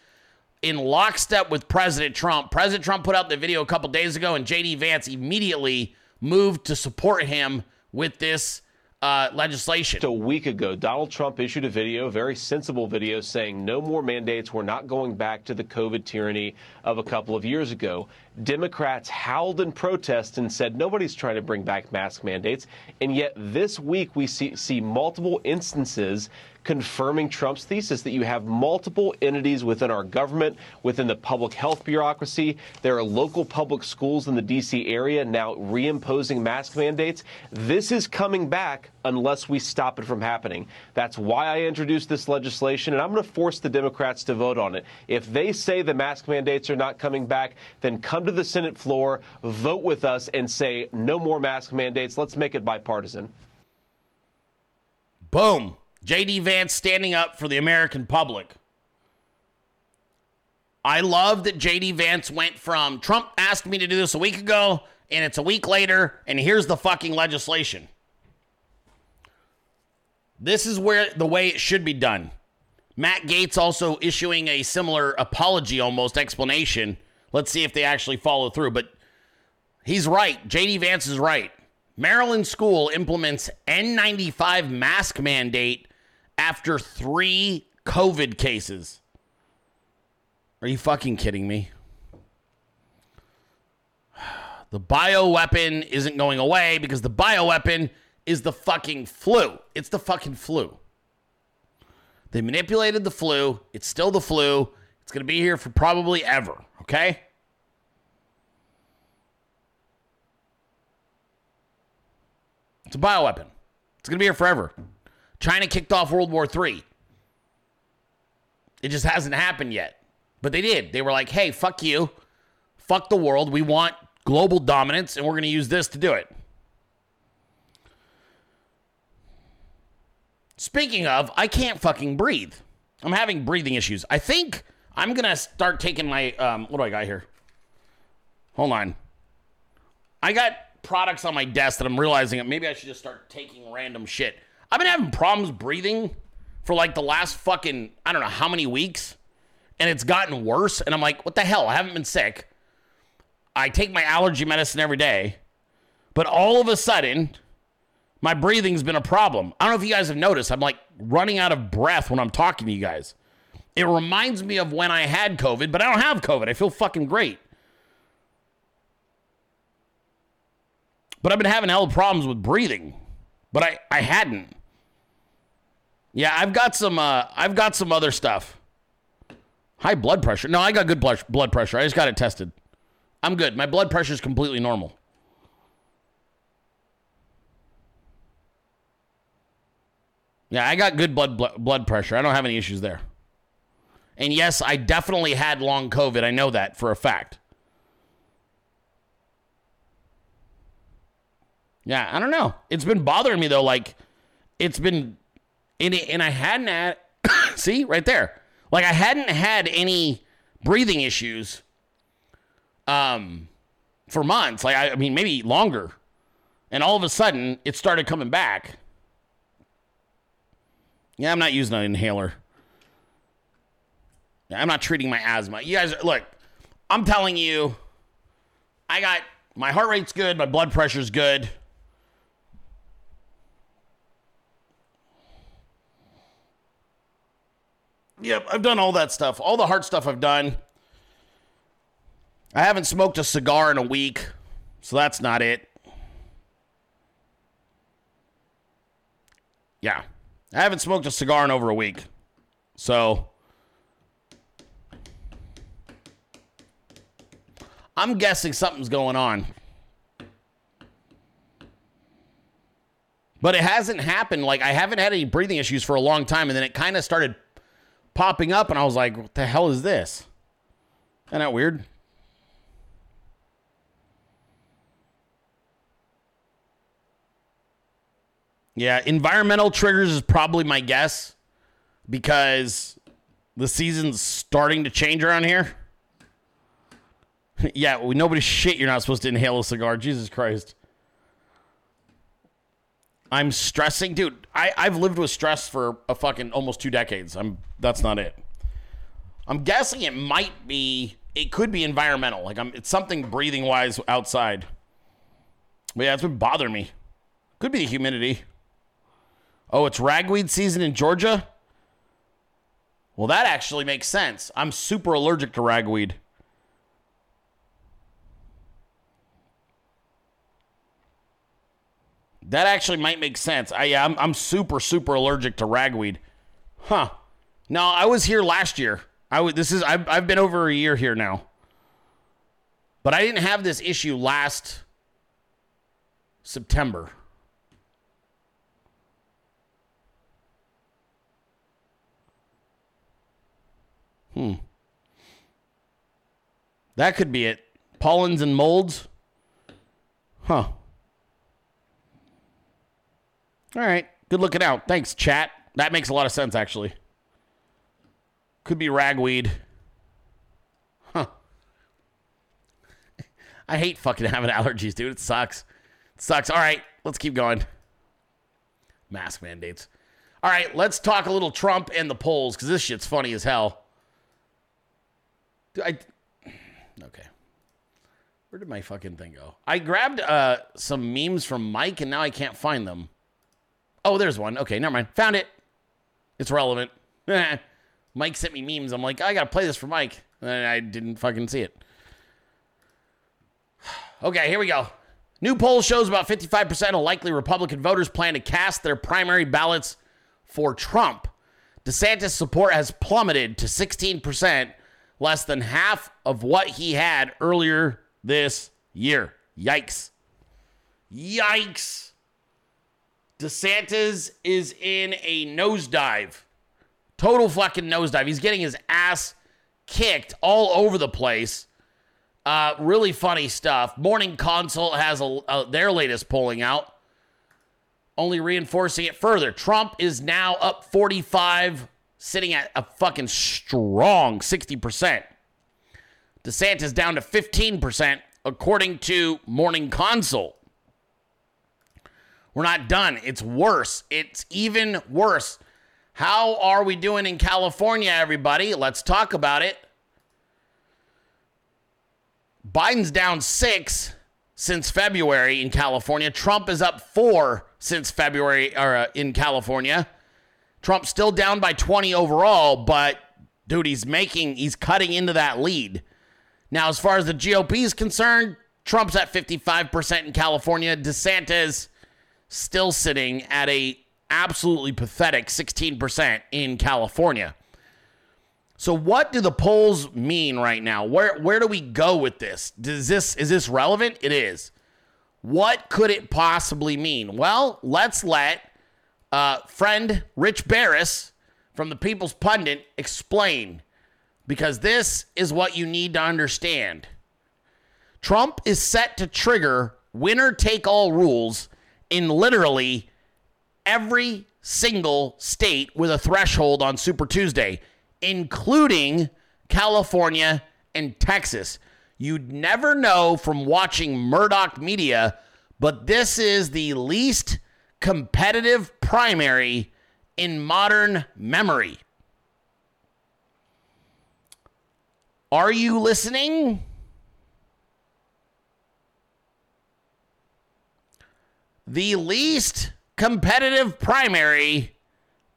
in lockstep with President Trump. President Trump put out the video a couple days ago and JD Vance immediately moved to support him with this uh, legislation. A week ago, Donald Trump issued a video, a very sensible video, saying no more mandates. We're not going back to the COVID tyranny of a couple of years ago. Democrats howled in protest and said nobody's trying to bring back mask mandates. And yet this week we see, see multiple instances confirming Trump's thesis that you have multiple entities within our government, within the public health bureaucracy. There are local public schools in the D.C. area now reimposing mask mandates. This is coming back unless we stop it from happening. That's why I introduced this legislation, and I'm going to force the Democrats to vote on it. If they say the mask mandates are not coming back, then come to the Senate floor, vote with us, and say no more mask mandates. Let's make it bipartisan. Boom. JD Vance standing up for the American public. I love that JD Vance went from Trump asked me to do this a week ago, and it's a week later, and here's the fucking legislation. This is where the way it should be done. Matt Gaetz also issuing a similar apology almost explanation. Let's see if they actually follow through. But he's right. JD Vance is right. Maryland school implements N95 mask mandate after three COVID cases. Are you fucking kidding me? The bioweapon isn't going away because the bioweapon is the fucking flu. It's the fucking flu. They manipulated the flu. It's still the flu. It's going to be here for probably ever, okay? It's a bioweapon. It's going to be here forever. China kicked off World War III. It just hasn't happened yet. But they did. They were like, hey, fuck you. Fuck the world. We want global dominance, and we're going to use this to do it. Speaking of, I can't fucking breathe. I'm having breathing issues. I think I'm to start taking my, um, what do I got here? Hold on. I got products on my desk that I'm realizing that maybe I should just start taking random shit. I've been having problems breathing for like the last fucking, I don't know how many weeks. And it's gotten worse. And I'm like, what the hell? I haven't been sick. I take my allergy medicine every day. But all of a sudden, my breathing's been a problem. I don't know if you guys have noticed. I'm like running out of breath when I'm talking to you guys. It reminds me of when I had COVID, but I don't have COVID. I feel fucking great. But I've been having hell problems with breathing. But I, I hadn't. Yeah, I've got some uh, I've got some other stuff. High blood pressure. No, I got good blood blood pressure. I just got it tested. I'm good. My blood pressure is completely normal. Yeah, I got good blood blood pressure. I don't have any issues there. And yes, I definitely had long COVID. I know that for a fact. Yeah, I don't know. It's been bothering me though. Like, it's been and, it, and I hadn't had, see, right there. Like I hadn't had any breathing issues um, for months. Like, I, I mean, maybe longer. And all of a sudden, it started coming back. Yeah, I'm not using an inhaler. I'm not treating my asthma. You guys, look, I'm telling you, I got my heart rate's good, my blood pressure's good. Yep, I've done all that stuff. All the hard stuff I've done. I haven't smoked a cigar in a week, so that's not it. Yeah. I haven't smoked a cigar in over a week. So I'm guessing something's going on. But it hasn't happened. Like, I haven't had any breathing issues for a long time. And then it kind of started popping up, and I was like, what the hell is this? Isn't that weird? Yeah, environmental triggers is probably my guess because the season's starting to change around here. yeah, we, nobody shit you're not supposed to inhale a cigar. Jesus Christ. I'm stressing, dude. I, I've lived with stress for a fucking almost two decades. I'm that's not it. I'm guessing it might be it could be environmental. Like I'm it's something breathing wise outside. But yeah, it's been bothering me. Could be the humidity. Oh, it's ragweed season in Georgia? Well, that actually makes sense. I'm super allergic to ragweed. That actually might make sense. I, yeah, I'm, I'm super, super allergic to ragweed. Huh. No, I was here last year. I was, this is I've, I've been over a year here now. But I didn't have this issue last September. Hmm. That could be it. Pollens and molds. Huh. All right. Good looking out. Thanks, chat. That makes a lot of sense, actually. Could be ragweed. Huh. I hate fucking having allergies, dude. It sucks. It sucks. All right. Let's keep going. Mask mandates. All right. Let's talk a little Trump and the polls because this shit's funny as hell. I okay. Where did my fucking thing go? I grabbed uh, some memes from Mike and now I can't find them. Oh, there's one. Okay, never mind. Found it. It's relevant. Mike sent me memes. I'm like, I gotta play this for Mike, and I didn't fucking see it. Okay, here we go. New poll shows about 55% of likely Republican voters plan to cast their primary ballots for Trump. DeSantis' support has plummeted to 16%, less than half of what he had earlier this year. Yikes. Yikes. DeSantis is in a nosedive. Total fucking nosedive. He's getting his ass kicked all over the place. Uh, really funny stuff. Morning Consult has a, a, their latest polling out, only reinforcing it further. Trump is now up 45 sitting at a fucking strong 60%. DeSantis down to 15%, according to Morning Consult. We're not done. It's worse. It's even worse. How are we doing in California, everybody? Let's talk about it. Biden's down six since February in California. Trump is up four since February or, uh, in California. Trump's still down by 20 overall, but dude, he's making, he's cutting into that lead. Now, as far as the GOP is concerned, Trump's at 55% in California. DeSantis still sitting at a absolutely pathetic 16% in California. So what do the polls mean right now? Where where do we go with this? Does this is this relevant? It is. What could it possibly mean? Well, let's let uh, friend Rich Barris from the People's Pundit explain because this is what you need to understand. Trump is set to trigger winner take all rules in literally every single state with a threshold on Super Tuesday, including California and Texas. You'd never know from watching Murdoch Media, but this is the least competitive primary in modern memory. Are you listening? The least competitive primary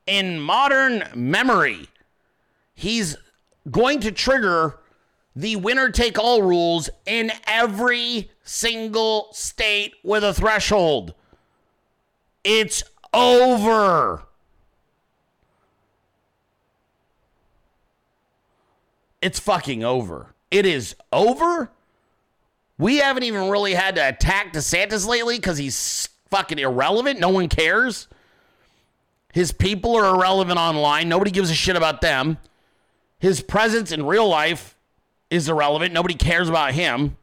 in modern memory. He's going to trigger the winner take all rules in every single state with a threshold. It's over. It's fucking over. It is over. We haven't even really had to attack DeSantis lately because he's fucking irrelevant. No one cares. His people are irrelevant online. Nobody gives a shit about them. His presence in real life is irrelevant. Nobody cares about him.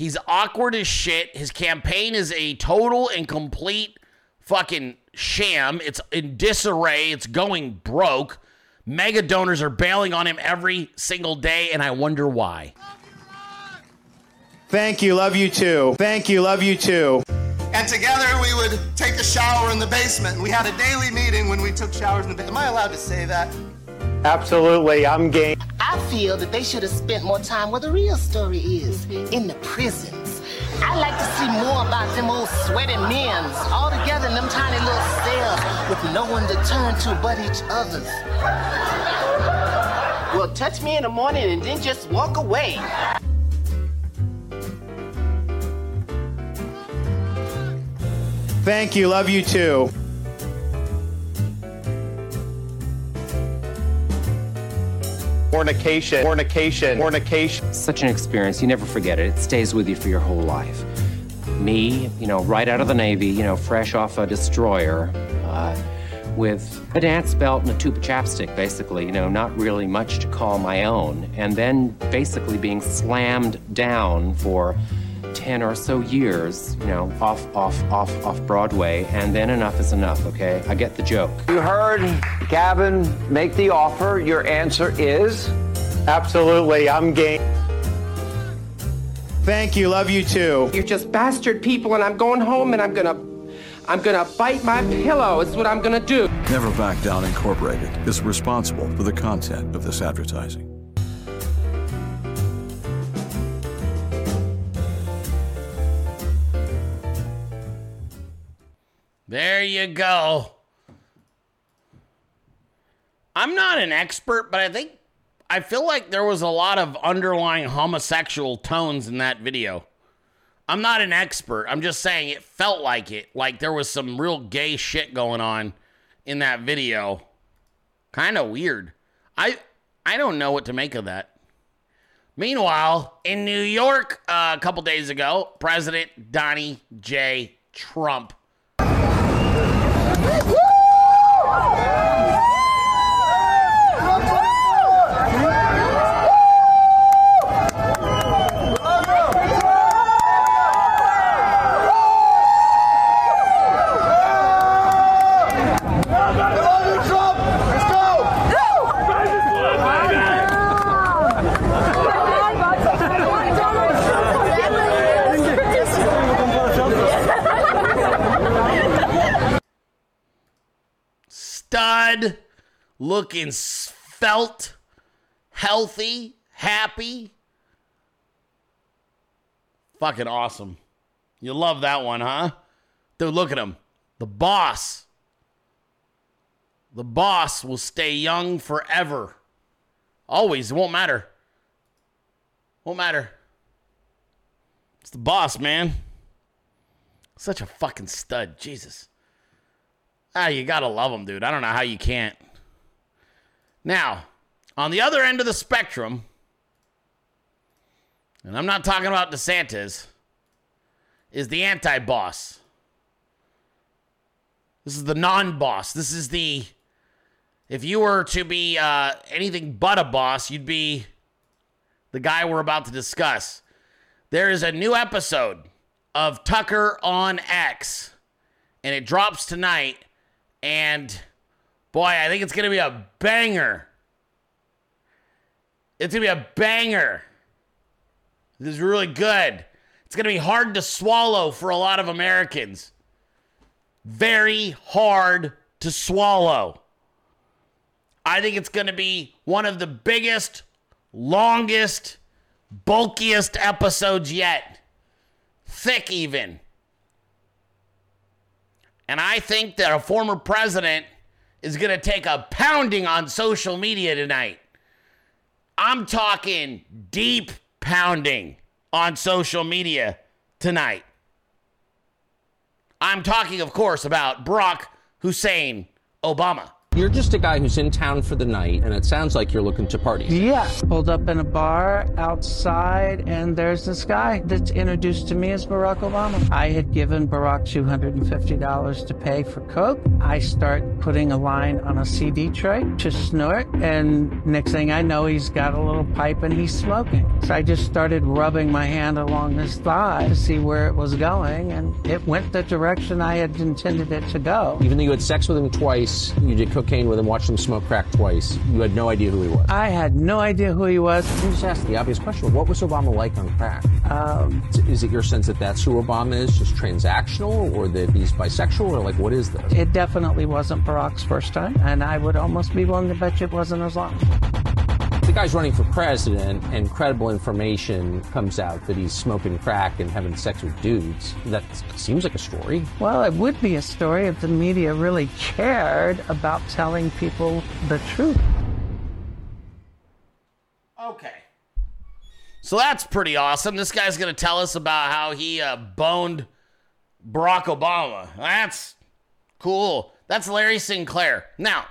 He's awkward as shit. His campaign is a total and complete fucking sham. It's in disarray. It's going broke. Mega donors are bailing on him every single day, and I wonder why. Thank you. Love you too. Thank you. Love you too. And together we would take a shower in the basement. We had a daily meeting when we took showers in the basement. Am I allowed to say that? Absolutely. I'm game. I feel that they should have spent more time where the real story is in the prisons. I'd like to see more about them old sweaty men's all together in them tiny little cells with no one to turn to but each other's. Well, touch me in the morning and then just walk away. Thank you. Love you too. Fornication, fornication, fornication. Such an experience, you never forget it. It stays with you for your whole life. Me, you know, right out of the Navy, you know, fresh off a destroyer, uh, with a dance belt and a tube of chapstick, basically, you know, not really much to call my own. And then basically being slammed down for 10 or so years, you know, off, off, off, off Broadway, and then enough is enough, okay? I get the joke. You heard Gavin make the offer. Your answer is? Absolutely. I'm game. Thank you. Love you too. You're just bastard people, and I'm going home and I'm gonna. I'm gonna bite my pillow. It's what I'm gonna do. Never Back Down Incorporated is responsible for the content of this advertising. There you go. I'm not an expert, but I think I feel like there was a lot of underlying homosexual tones in that video. I'm not an expert. I'm just saying it felt like it. Like there was some real gay shit going on in that video. Kind of weird. I I don't know what to make of that. Meanwhile, in New York uh, a couple days ago, President Donnie J. Trump stud, looking felt, healthy, happy. Fucking awesome. You love that one, huh? Dude, look at him. The boss. The boss will stay young forever. Always. It won't matter. Won't matter. It's the boss, man. Such a fucking stud. Jesus. Ah, you gotta love him, dude. I don't know how you can't. Now, on the other end of the spectrum, and I'm not talking about DeSantis, is the anti boss. This is the non boss. This is the. If you were to be uh, anything but a boss, you'd be the guy we're about to discuss. There is a new episode of Tucker on X, and it drops tonight. And boy, I think it's going to be a banger. It's going to be a banger. This is really good. It's going to be hard to swallow for a lot of Americans. Very hard to swallow. I think it's going to be one of the biggest, longest, bulkiest episodes yet. Thick, even. And I think that a former president is going to take a pounding on social media tonight. I'm talking deep pounding on social media tonight. I'm talking, of course, about Barack Hussein Obama. You're just a guy who's in town for the night, and it sounds like you're looking to party. Yeah. Pulled up in a bar outside, and there's this guy that's introduced to me as Barack Obama. I had given Barack $250 to pay for Coke. I start putting a line on a CD tray to snort, and next thing I know, he's got a little pipe and he's smoking. So I just started rubbing my hand along his thigh to see where it was going, and it went the direction I had intended it to go. Even though you had sex with him twice, you did cocaine with him, watched him smoke crack twice, you had no idea who he was. I had no idea who he was. Let me just ask the obvious question what was Obama like on crack? Um, is it your sense that that's who Obama is, just transactional, or that he's bisexual, or like what is this? It definitely wasn't Barack's first time, and I would almost be willing to bet you it wasn't as long. The guy's running for president, and credible information comes out that he's smoking crack and having sex with dudes. That seems like a story. Well, it would be a story if the media really cared about telling people the truth. Okay. So that's pretty awesome. This guy's going to tell us about how he uh, boned Barack Obama. That's cool. That's Larry Sinclair. Now,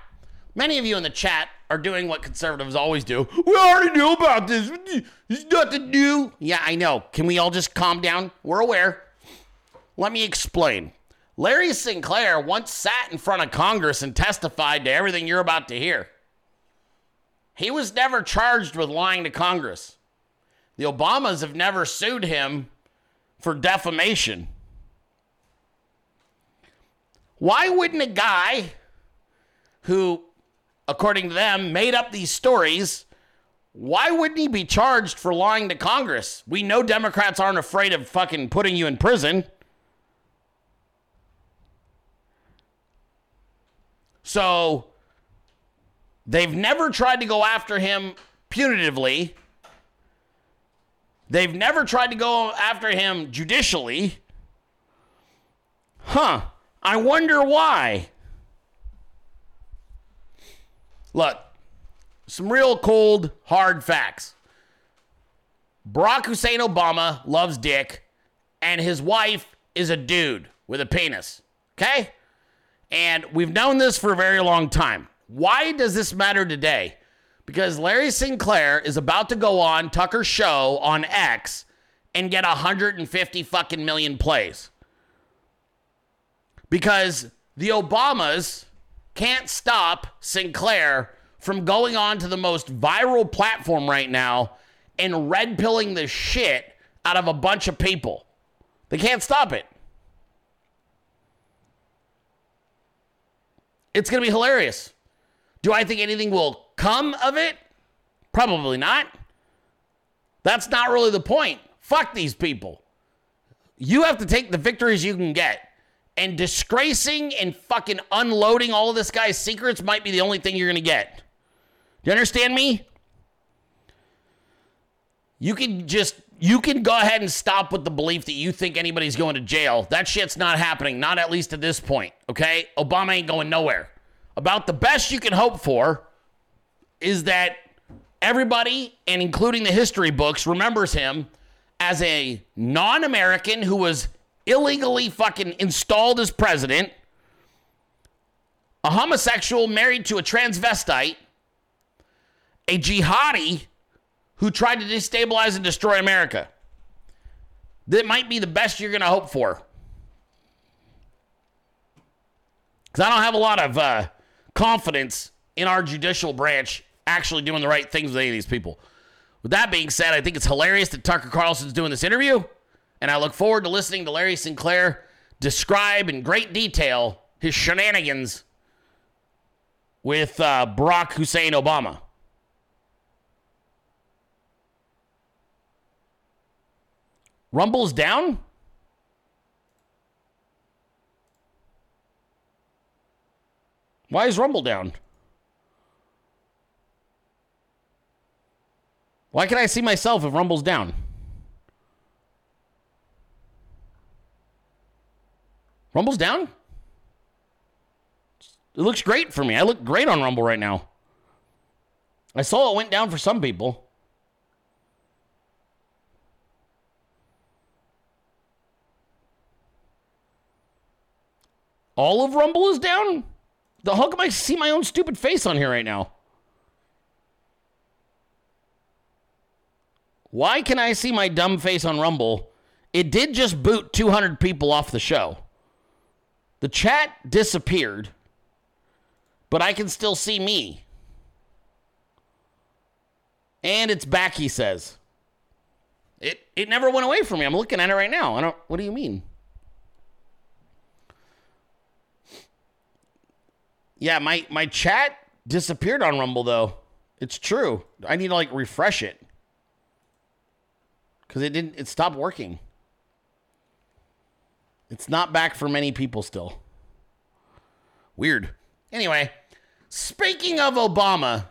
many of you in the chat are doing what conservatives always do. We already knew about this. It's nothing new. Yeah, I know. Can we all just calm down? We're aware. Let me explain. Larry Sinclair once sat in front of Congress and testified to everything you're about to hear. He was never charged with lying to Congress. The Obamas have never sued him for defamation. Why wouldn't a guy who, according to them, made up these stories, why wouldn't he be charged for lying to Congress? We know Democrats aren't afraid of fucking putting you in prison. So they've never tried to go after him punitively. They've never tried to go after him judicially. Huh. I wonder why. Look, some real cold, hard facts. Barack Hussein Obama loves dick, and his wife is a dude with a penis. Okay? And we've known this for a very long time. Why does this matter today? Because Larry Sinclair is about to go on Tucker's show on X and get 150 fucking million plays. Because the Obamas can't stop Sinclair from going on to the most viral platform right now and red pilling the shit out of a bunch of people. They can't stop it. It's going to be hilarious. Do I think anything will come of it? Probably not. That's not really the point. Fuck these people. You have to take the victories you can get. And disgracing and fucking unloading all of this guy's secrets might be the only thing you're going to get. Do you understand me? You can just you can go ahead and stop with the belief that you think anybody's going to jail. That shit's not happening, not at least at this point, okay? Obama ain't going nowhere. About the best you can hope for is that everybody, and including the history books, remembers him as a non American who was illegally fucking installed as president, a homosexual married to a transvestite, a jihadi who tried to destabilize and destroy America. That might be the best you're going to hope for. Because I don't have a lot of uh, confidence in our judicial branch actually doing the right things with any of these people. With that being said, I think it's hilarious that Tucker Carlson's doing this interview, and I look forward to listening to Larry Sinclair describe in great detail his shenanigans with uh, Barack Hussein Obama. Rumble's down? Why is Rumble down? Why can I see myself if Rumble's down? Rumble's down? It looks great for me. I look great on Rumble right now. I saw it went down for some people. All of Rumble is down? The how come I see my own stupid face on here right now? Why can I see my dumb face on Rumble? It did just boot 200 people off the show. The chat disappeared, but I can still see me. And it's back, he says. It it never went away from me. I'm looking at it right now. I don't what do you mean? Yeah, my my chat disappeared on Rumble though. It's true. I need to like refresh it. Cuz it didn't it stopped working. It's not back for many people still. Weird. Anyway, speaking of Obama,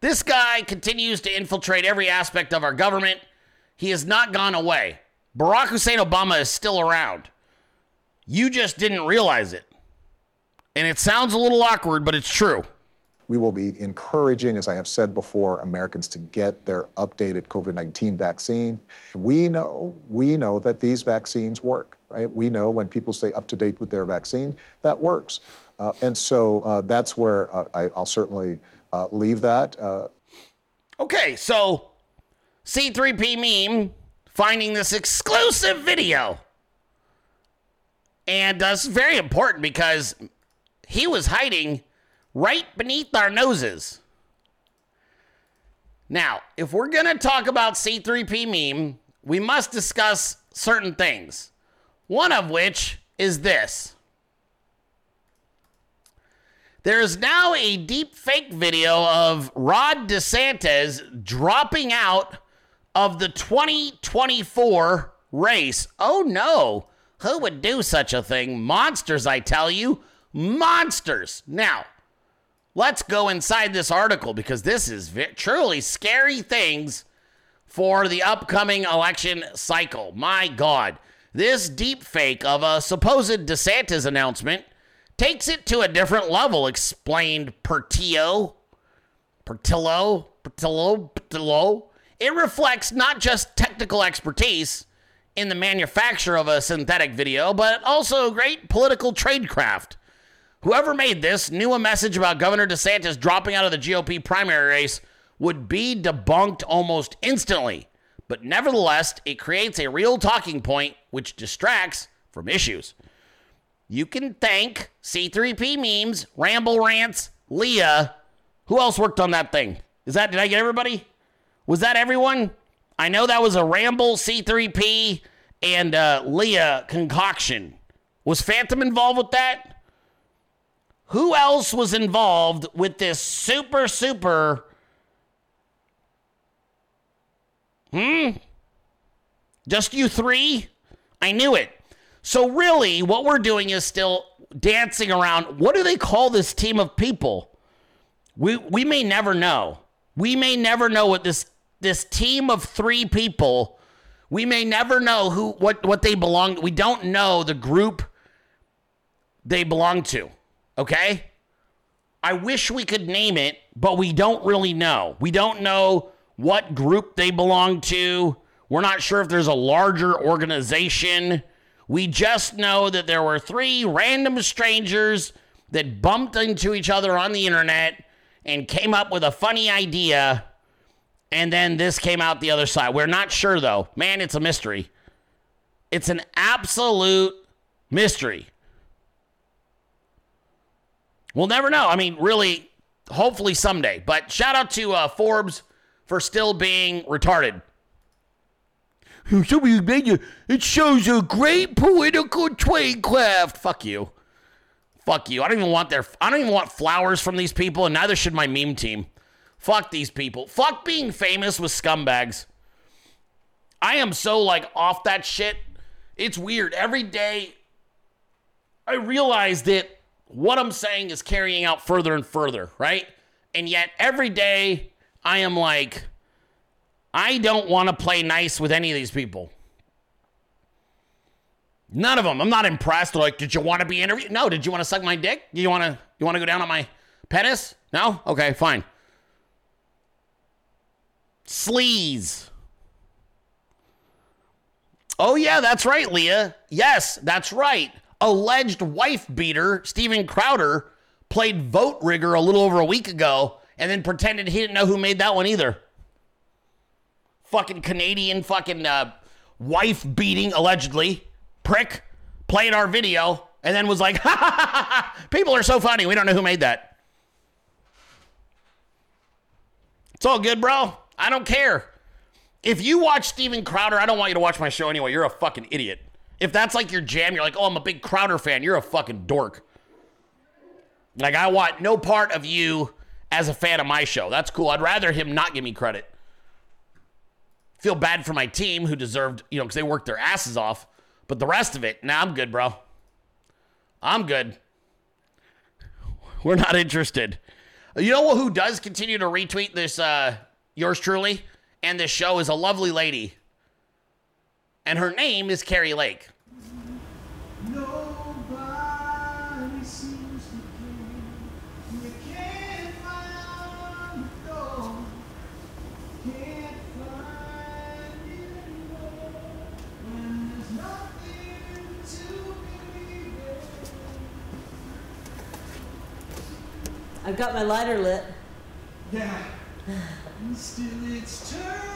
this guy continues to infiltrate every aspect of our government. He has not gone away. Barack Hussein Obama is still around. You just didn't realize it. And it sounds a little awkward, but it's true. We will be encouraging, as I have said before, Americans to get their updated COVID-19 vaccine. We know, we know that these vaccines work, right? We know when people stay up to date with their vaccine, that works. Uh, and so uh, that's where uh, I, will certainly uh, leave that. Uh. Okay, so C3P meme finding this exclusive video. And that's very important because he was hiding right beneath our noses. Now, if we're going to talk about C3P meme, we must discuss certain things. One of which is this. There is now a deep fake video of Ron DeSantis dropping out of the 2024 race. Oh no, who would do such a thing? Monsters, I tell you. Monsters. Now, let's go inside this article because this is truly scary things for the upcoming election cycle. My God, this deep fake of a supposed DeSantis announcement takes it to a different level, explained Pertillo. Pertillo? Pertillo? Pertillo? It reflects not just technical expertise in the manufacture of a synthetic video, but also great political tradecraft. Whoever made this knew a message about Governor DeSantis dropping out of the GOP primary race would be debunked almost instantly. But nevertheless, it creates a real talking point which distracts from issues. You can thank C3P memes, Ramble Rants, Leah. Who else worked on that thing? Is that, did I get everybody? Was that everyone? I know that was a Ramble, C3P, and uh, Leah concoction. Was Phantom involved with that? Who else was involved with this super, super. Hmm? Just you three? I knew it. So, really, what we're doing is still dancing around. What do they call this team of people? We, we may never know. We may never know what this this team of three people, we may never know who what what they belong. We don't know the group they belong to. Okay? I wish we could name it, but we don't really know. We don't know what group they belong to. We're not sure if there's a larger organization. We just know that there were three random strangers that bumped into each other on the internet and came up with a funny idea and then this came out the other side. We're not sure though. Man, it's a mystery. It's an absolute mystery. We'll never know. I mean, really, hopefully someday. But shout out to uh, Forbes for still being retarded. It shows a great political tradecraft. Fuck you. Fuck you. I don't even want their. I don't even want flowers from these people, and neither should my meme team. Fuck these people. Fuck being famous with scumbags. I am so like off that shit. It's weird. Every day I realize that what I'm saying is carrying out further and further, right? And yet every day I am like, I don't want to play nice with any of these people. None of them. I'm not impressed. like, did you want to be interviewed? No. Did you want to suck my dick? Do you want to? You want to go down on my penis? No. Okay, fine. Sleaze. Oh, yeah, that's right, Leah. Yes, that's right. Alleged wife beater Steven Crowder played Vote Rigger a little over a week ago and then pretended he didn't know who made that one either. Fucking Canadian fucking uh, wife beating, allegedly, prick, played our video and then was like, ha ha ha, people are so funny. We don't know who made that. It's all good, bro. I don't care. If you watch Steven Crowder, I don't want you to watch my show anyway. You're a fucking idiot. If that's like your jam, you're like, oh, I'm a big Crowder fan. You're a fucking dork. Like, I want no part of you as a fan of my show. That's cool. I'd rather him not give me credit. Feel bad for my team who deserved, you know, because they worked their asses off. But the rest of it, nah, I'm good, bro. I'm good. We're not interested. You know who does continue to retweet this, uh, yours truly, and this show is a lovely lady. And her name is Kari Lake. I've got my lighter lit. Yeah. Still it's turning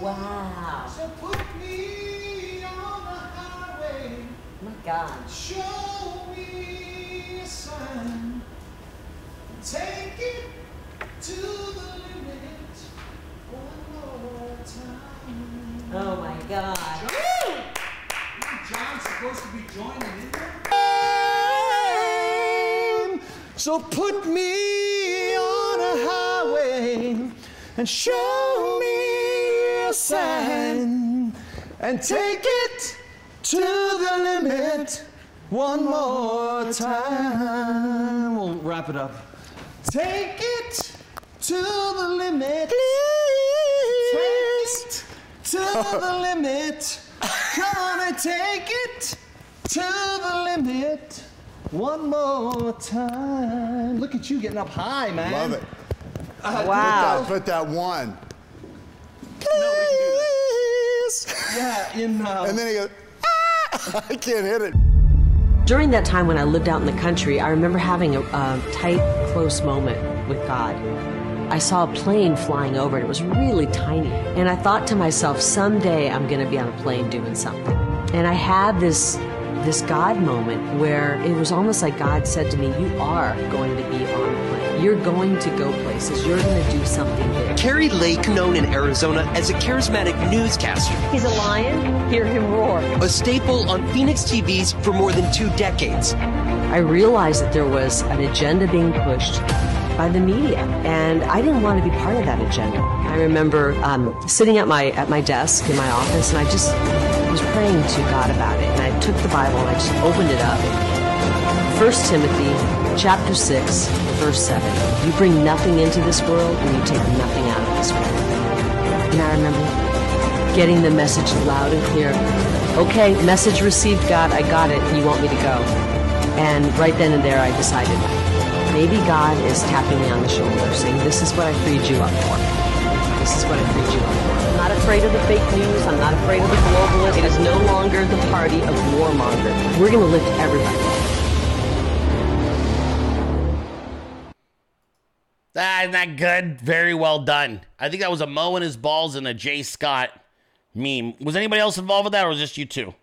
Wow. So put me on the highway. My God. Show me a sign. Take it to the limit one more time. Oh my God. John's supposed to be joining in there. So put me on a highway and show me a sign and take it to the limit one more time. We'll wrap it up. Take it to the limit. Please. Take it to the limit. Gonna take it to the limit one more time. Look at you getting up high, man. Love it. Uh, Put that, put that one. Please. Yeah, in. Uh, And then he goes, ah! I can't hit it. During that time when I lived out in the country, I remember having a, a tight, close moment with God. I saw a plane flying over and it was really tiny. And I thought to myself, someday I'm going to be on a plane doing something. And I had this this God moment where it was almost like God said to me, You are going to be on a plane. You're going to go places. You're going to do something big. Kari Lake, known in Arizona as a charismatic newscaster. He's a lion. Hear him roar. A staple on Phoenix TVs for more than two decades. I realized that there was an agenda being pushed by the media, and I didn't want to be part of that agenda. I remember um, sitting at my at my desk in my office, and I just was praying to God about it. And I took the Bible and I just opened it up. First Timothy, chapter six, verse seven. You bring nothing into this world, and you take nothing out of this world. And I remember getting the message loud and clear. Okay, message received, God. I got it. You want me to go? And right then and there, I decided maybe God is tapping me on the shoulder, saying, This is what I freed you up for. This is what I freed you up for. I'm not afraid of the fake news. I'm not afraid of the globalists. It is no longer the party of warmonger. We're going to lift everybody Ah, isn't that good? Very well done. I think that was a Mo and his balls and a Jay Scott meme. Was anybody else involved with that, or was just you two?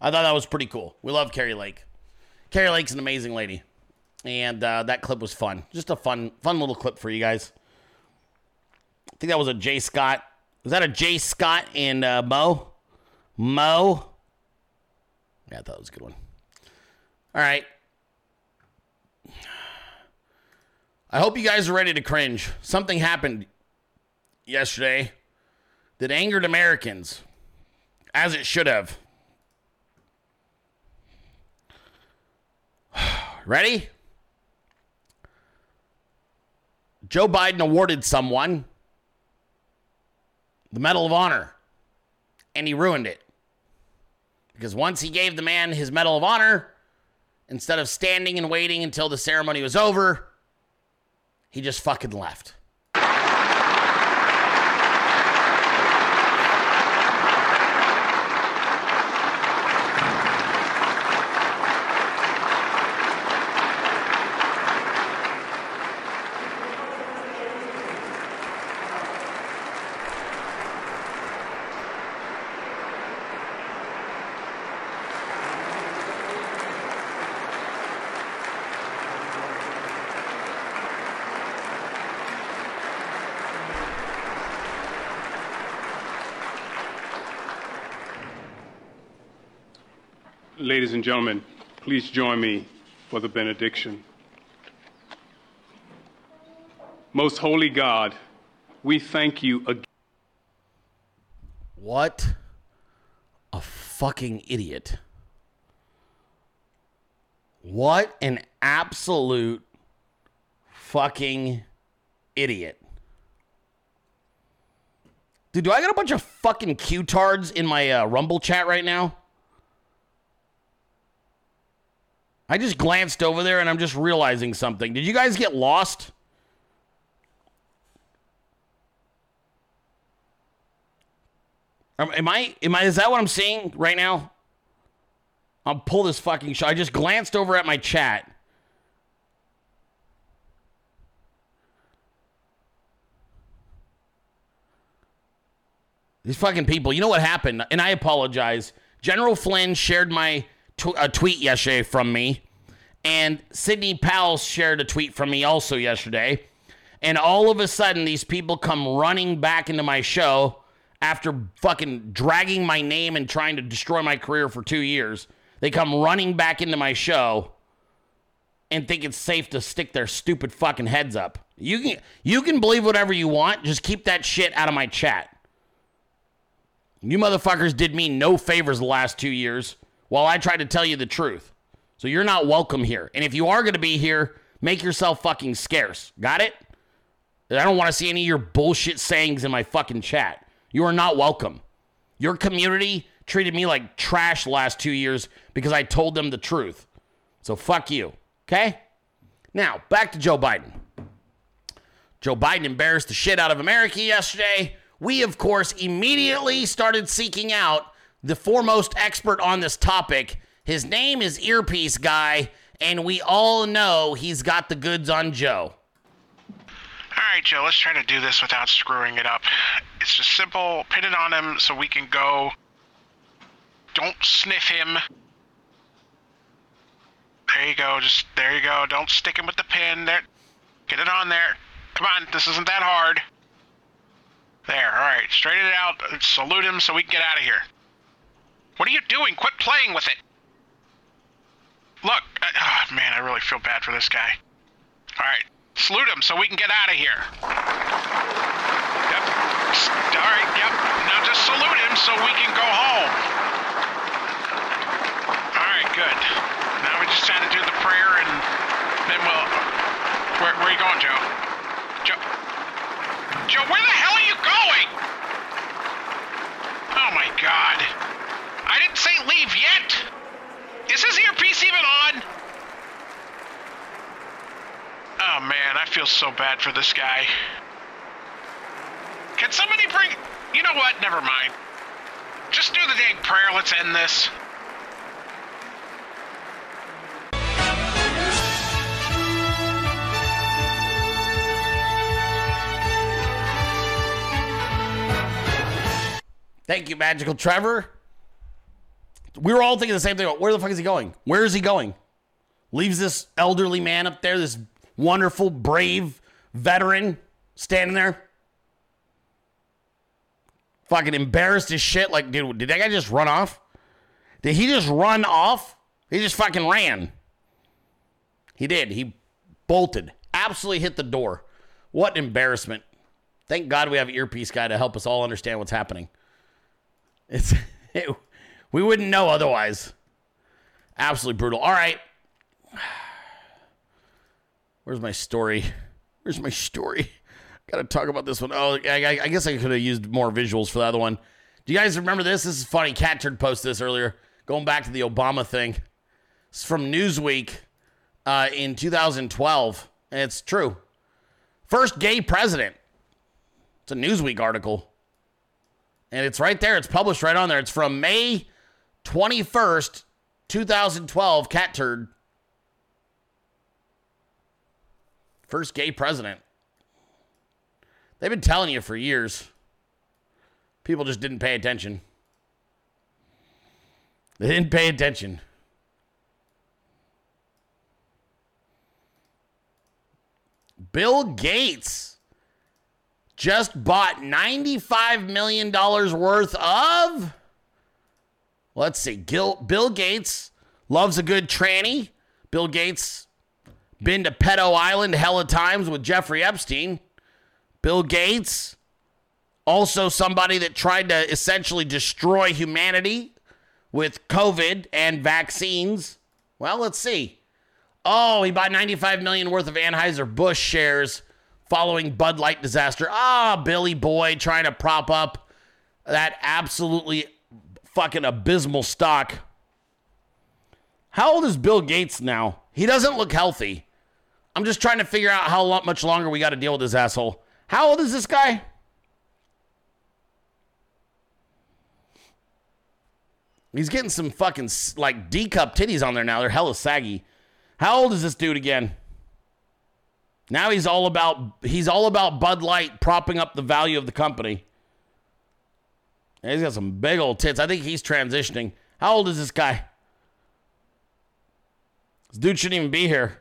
I thought that was pretty cool. We love Kari Lake. Kari Lake's an amazing lady, and uh, that clip was fun. Just a fun, fun little clip for you guys. I think that was a Jay Scott. Was that a Jay Scott and uh, Mo? Mo. Yeah, I thought it was a good one. All right. I hope you guys are ready to cringe. Something happened yesterday that angered Americans, as it should have. Ready? Joe Biden awarded someone the Medal of Honor, and he ruined it. Because once he gave the man his Medal of Honor, instead of standing and waiting until the ceremony was over, he just fucking left. Ladies and gentlemen, please join me for the benediction. Most holy God, we thank you again. What a fucking idiot. What an absolute fucking idiot. Dude, do I got a bunch of fucking Q-tards in my uh, Rumble chat right now? I just glanced over there and I'm just realizing something. Did you guys get lost? Am I? Am I? Is that what I'm seeing right now? I'll pull this fucking show. I just glanced over at my chat. These fucking people. You know what happened? And I apologize. General Flynn shared my tw- a tweet yesterday from me, and Sidney Powell shared a tweet from me also yesterday. And all of a sudden, these people come running back into my show after fucking dragging my name and trying to destroy my career for two years. They come running back into my show and think it's safe to stick their stupid fucking heads up. You can you can believe whatever you want. Just keep that shit out of my chat. You motherfuckers did me no favors the last two years while I try to tell you the truth. So you're not welcome here. And if you are going to be here, make yourself fucking scarce. Got it? I don't want to see any of your bullshit sayings in my fucking chat. You are not welcome. Your community treated me like trash last two years because I told them the truth. So fuck you. Okay? Now, back to Joe Biden. Joe Biden embarrassed the shit out of America yesterday. We, of course, immediately started seeking out the foremost expert on this topic. His name is Earpiece Guy, and we all know he's got the goods on Joe. All right, Joe, let's try to do this without screwing it up. It's just simple. Pin it on him so we can go. Don't sniff him. There you go. Just there you go. Don't stick him with the pin. There. Get it on there. Come on. This isn't that hard. There. All right. Straighten it out. Salute him so we can get out of here. What are you doing? Quit playing with it. Look. Uh, oh, man, I really feel bad for this guy. All right. Salute him so we can get out of here. Yep. All right. Yep. Now just salute him so we can go home. All right. Good. Now we just had to do the prayer and then we'll. Where, where are you going, Joe? Joe. Joe, where the hell are you going? Oh my God. I didn't say leave yet. Is his earpiece even on? Oh man, I feel so bad for this guy. Can somebody bring. You know what? Never mind. Just do the dang prayer. Let's end this. Thank you, Magical Trevor. We were all thinking the same thing. Where the fuck is he going? Where is he going? Leaves this elderly man up there, this wonderful, brave veteran standing there. Fucking embarrassed as shit. Like, dude, did that guy just run off? Did he just run off? He just fucking ran. He did. He bolted. Absolutely hit the door. What embarrassment. Thank God we have earpiece guy to help us all understand what's happening. It's it, we wouldn't know otherwise. Absolutely brutal. All right. Where's my story? Where's my story? Got to talk about this one. Oh, I, I guess I could have used more visuals for the other one. Do you guys remember this? This is funny. Catturd posted this earlier. Going back to the Obama thing. It's from Newsweek uh, in 2012. And it's true. First gay president. It's a Newsweek article. And it's right there. It's published right on there. It's from May 21st, 2012. Catturd. First gay president. They've been telling you for years. People just didn't pay attention. They didn't pay attention. Bill Gates just bought $95 million worth of. Let's see. Gil, Bill Gates Loves a good tranny. Bill Gates been to Pedo Island hella times with Jeffrey Epstein. Bill Gates, also somebody that tried to essentially destroy humanity with COVID and vaccines. Well, let's see. Oh, he bought 95 million worth of Anheuser-Busch shares following Bud Light disaster. Ah, Billy Boy trying to prop up that absolutely fucking abysmal stock. How old is Bill Gates now? He doesn't look healthy. I'm just trying to figure out how lo- much longer we got to deal with this asshole. How old is this guy? He's getting some fucking like D cup titties on there now. They're hella saggy. How old is this dude again? Now he's all about he's all about Bud Light propping up the value of the company. He's got some big old tits. I think he's transitioning. How old is this guy? This dude shouldn't even be here.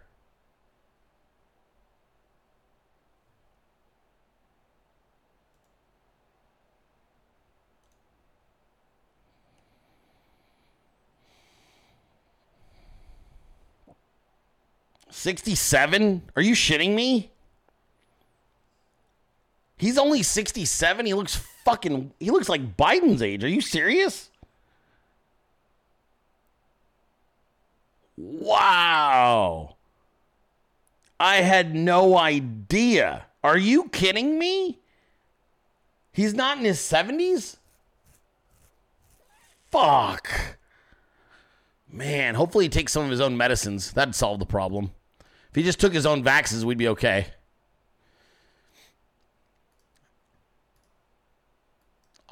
Sixty-seven? Are you shitting me? He's only sixty-seven. He looks fucking. He looks like Biden's age. Are you serious? Wow. I had no idea. Are you kidding me? He's not in his 70s? Fuck. Man, hopefully he takes some of his own medicines. That'd solve the problem. If he just took his own vaxes, we'd be okay.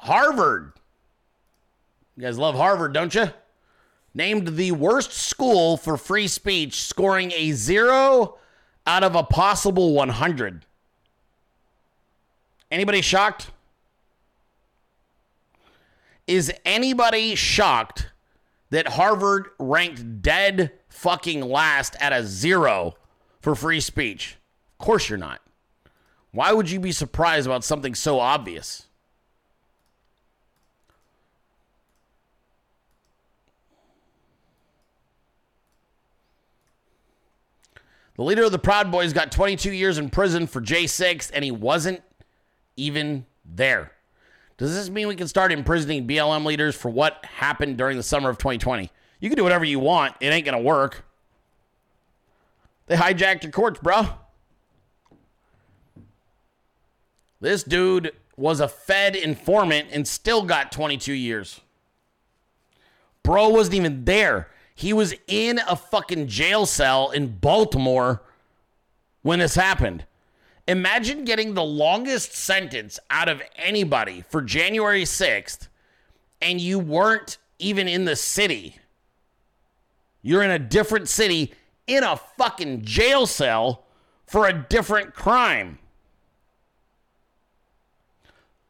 Harvard. You guys love Harvard, don't you? Named the worst school for free speech, scoring a zero out of a possible 100. Anybody shocked? Is anybody shocked that Harvard ranked dead fucking last at a zero for free speech? Of course you're not. Why would you be surprised about something so obvious? The leader of the Proud Boys got 22 years in prison for J6 and he wasn't even there. Does this mean we can start imprisoning BLM leaders for what happened during the summer of 2020? You can do whatever you want, it ain't gonna work. They hijacked your courts, bro. This dude was a Fed informant and still got 22 years. Bro wasn't even there. He was in a fucking jail cell in Baltimore when this happened. Imagine getting the longest sentence out of anybody for January 6th and you weren't even in the city. You're in a different city in a fucking jail cell for a different crime.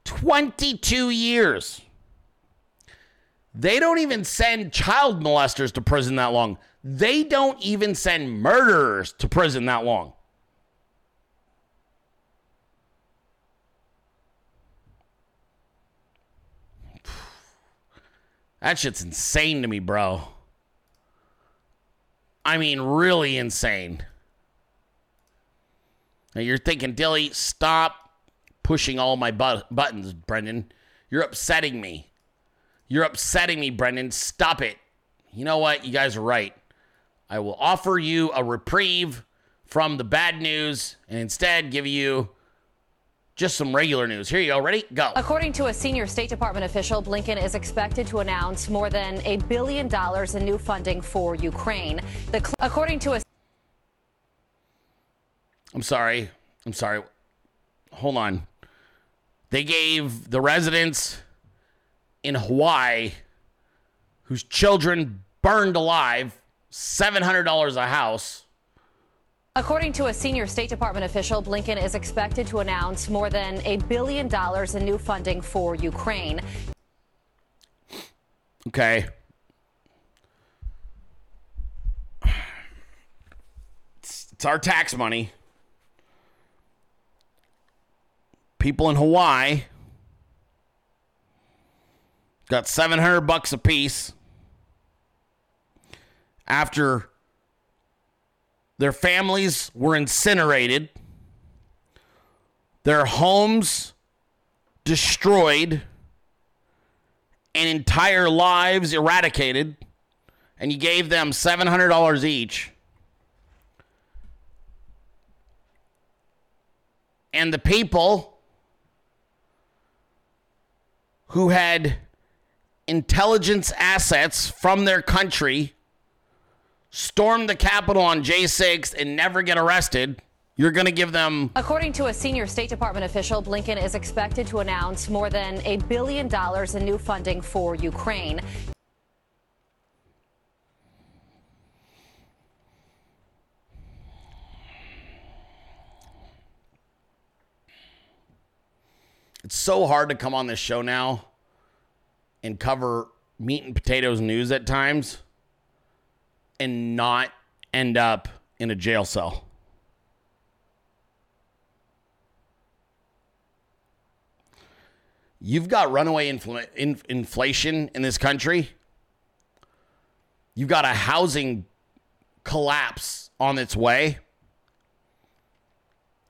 22 years. They don't even send child molesters to prison that long. They don't even send murderers to prison that long. That shit's insane to me, bro. I mean, really insane. Now you're thinking, Dilley, stop pushing all my but- buttons, Brenden. You're upsetting me. You're upsetting me, Brenden. Stop it. You know what? You guys are right. I will offer you a reprieve from the bad news and instead give you just some regular news. Here you go. Ready? Go. According to a senior State Department official, Blinken is expected to announce more than a billion dollars in new funding for Ukraine. The, cl- according to a I'm sorry. I'm sorry. Hold on. They gave the residents in Hawaii whose children burned alive $700 a house. According to a senior State Department official, Blinken is expected to announce more than a billion dollars in new funding for Ukraine. Okay. It's, it's our tax money. People in Hawaii got 700 bucks a piece after their families were incinerated, their homes destroyed, and entire lives eradicated, and you gave them $700 each. And the people who had intelligence assets from their country storm the Capitol on J6 and never get arrested, you're going to give them. According to a senior State Department official, Blinken is expected to announce more than a billion dollars in new funding for Ukraine. It's so hard to come on this show now and cover meat and potatoes news at times and not end up in a jail cell. You've got runaway infl- in- inflation in this country. You've got a housing collapse on its way.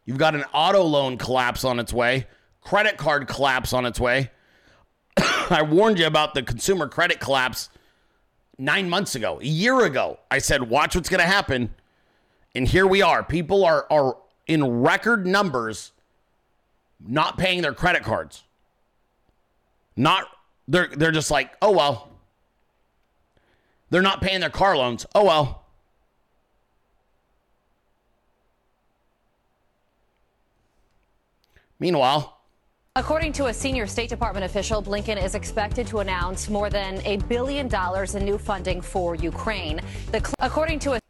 You've got an auto loan collapse on its way, credit card collapse on its way. I warned you about the consumer credit collapse nine months ago, a year ago. I said, watch what's going to happen. And here we are. People are, are in record numbers not paying their credit cards. Not, they're, they're just like, oh, well. They're not paying their car loans. Oh, well. Meanwhile, According to a senior State Department official, Blinken is expected to announce more than a billion dollars in new funding for Ukraine. The, according to a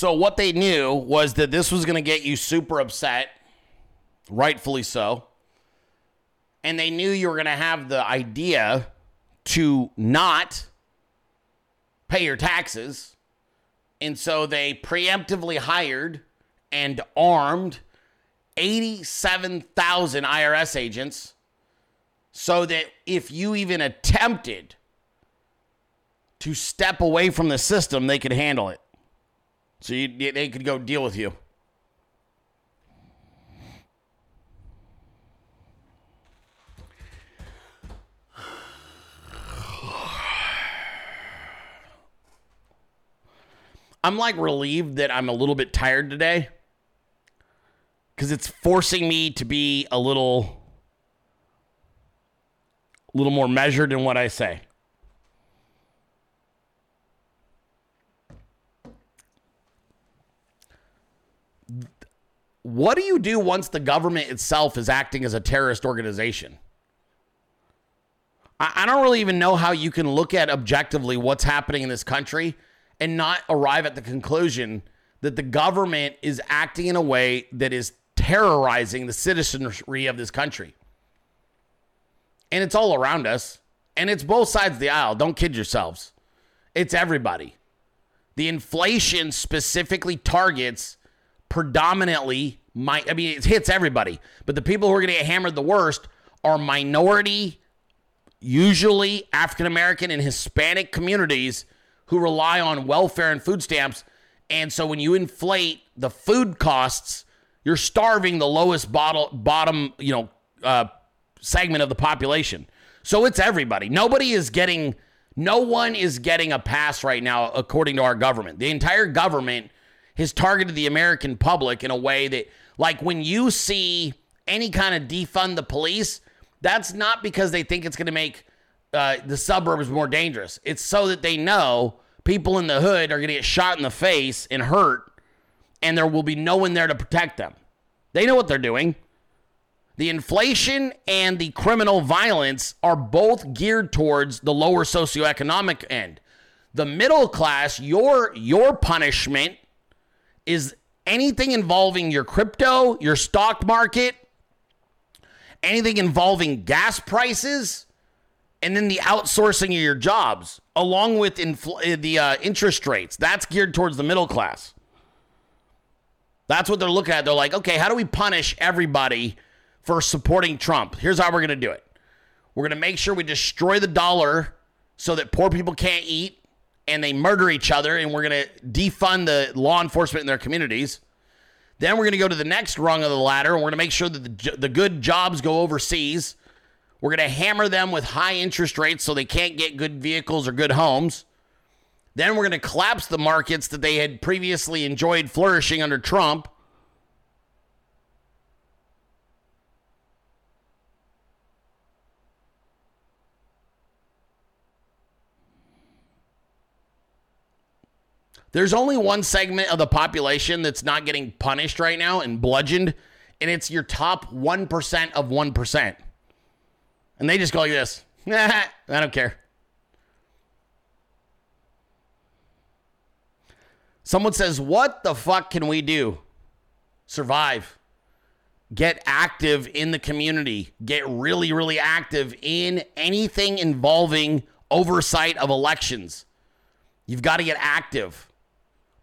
So what they knew was that this was going to get you super upset, rightfully so. And they knew you were going to have the idea to not pay your taxes. And so they preemptively hired and armed 87,000 IRS agents so that if you even attempted to step away from the system, they could handle it. So you, they could go deal with you. I'm like relieved that I'm a little bit tired today because it's forcing me to be a little, a little more measured in what I say. What do you do once the government itself is acting as a terrorist organization? I, I don't really even know how you can look at objectively what's happening in this country and not arrive at the conclusion that the government is acting in a way that is terrorizing the citizenry of this country. And it's all around us. And it's both sides of the aisle. Don't kid yourselves. It's everybody. The inflation specifically targets predominantly my I mean it hits everybody, but the people who are going to get hammered the worst are minority, usually African American and Hispanic communities who rely on welfare and food stamps. And so when you inflate the food costs, you're starving the lowest bottle, bottom, you know, uh, segment of the population. So it's everybody. Nobody is getting, no one is getting a pass right now, according to our government. The entire government has targeted the American public in a way that, like, when you see any kind of defund the police, that's not because they think it's going to make uh, the suburbs more dangerous. It's so that they know people in the hood are going to get shot in the face and hurt, and there will be no one there to protect them. They know what they're doing. The inflation and the criminal violence are both geared towards the lower socioeconomic end. The middle class, your your punishment is anything involving your crypto, your stock market, anything involving gas prices, and then the outsourcing of your jobs, along with infl- uh, the uh, interest rates. That's geared towards the middle class. That's what they're looking at. They're like, okay, how do we punish everybody for supporting Trump? Here's how we're going to do it. We're going to make sure we destroy the dollar so that poor people can't eat and they murder each other, and we're going to defund the law enforcement in their communities. Then we're going to go to the next rung of the ladder, and we're going to make sure that the, the good jobs go overseas. We're going to hammer them with high interest rates so they can't get good vehicles or good homes. Then we're going to collapse the markets that they had previously enjoyed flourishing under Trump. There's only one segment of the population that's not getting punished right now and bludgeoned, and it's your top 1% of 1%. And they just go like this I don't care. Someone says, What the fuck can we do? Survive. Get active in the community. Get really, really active in anything involving oversight of elections. You've got to get active.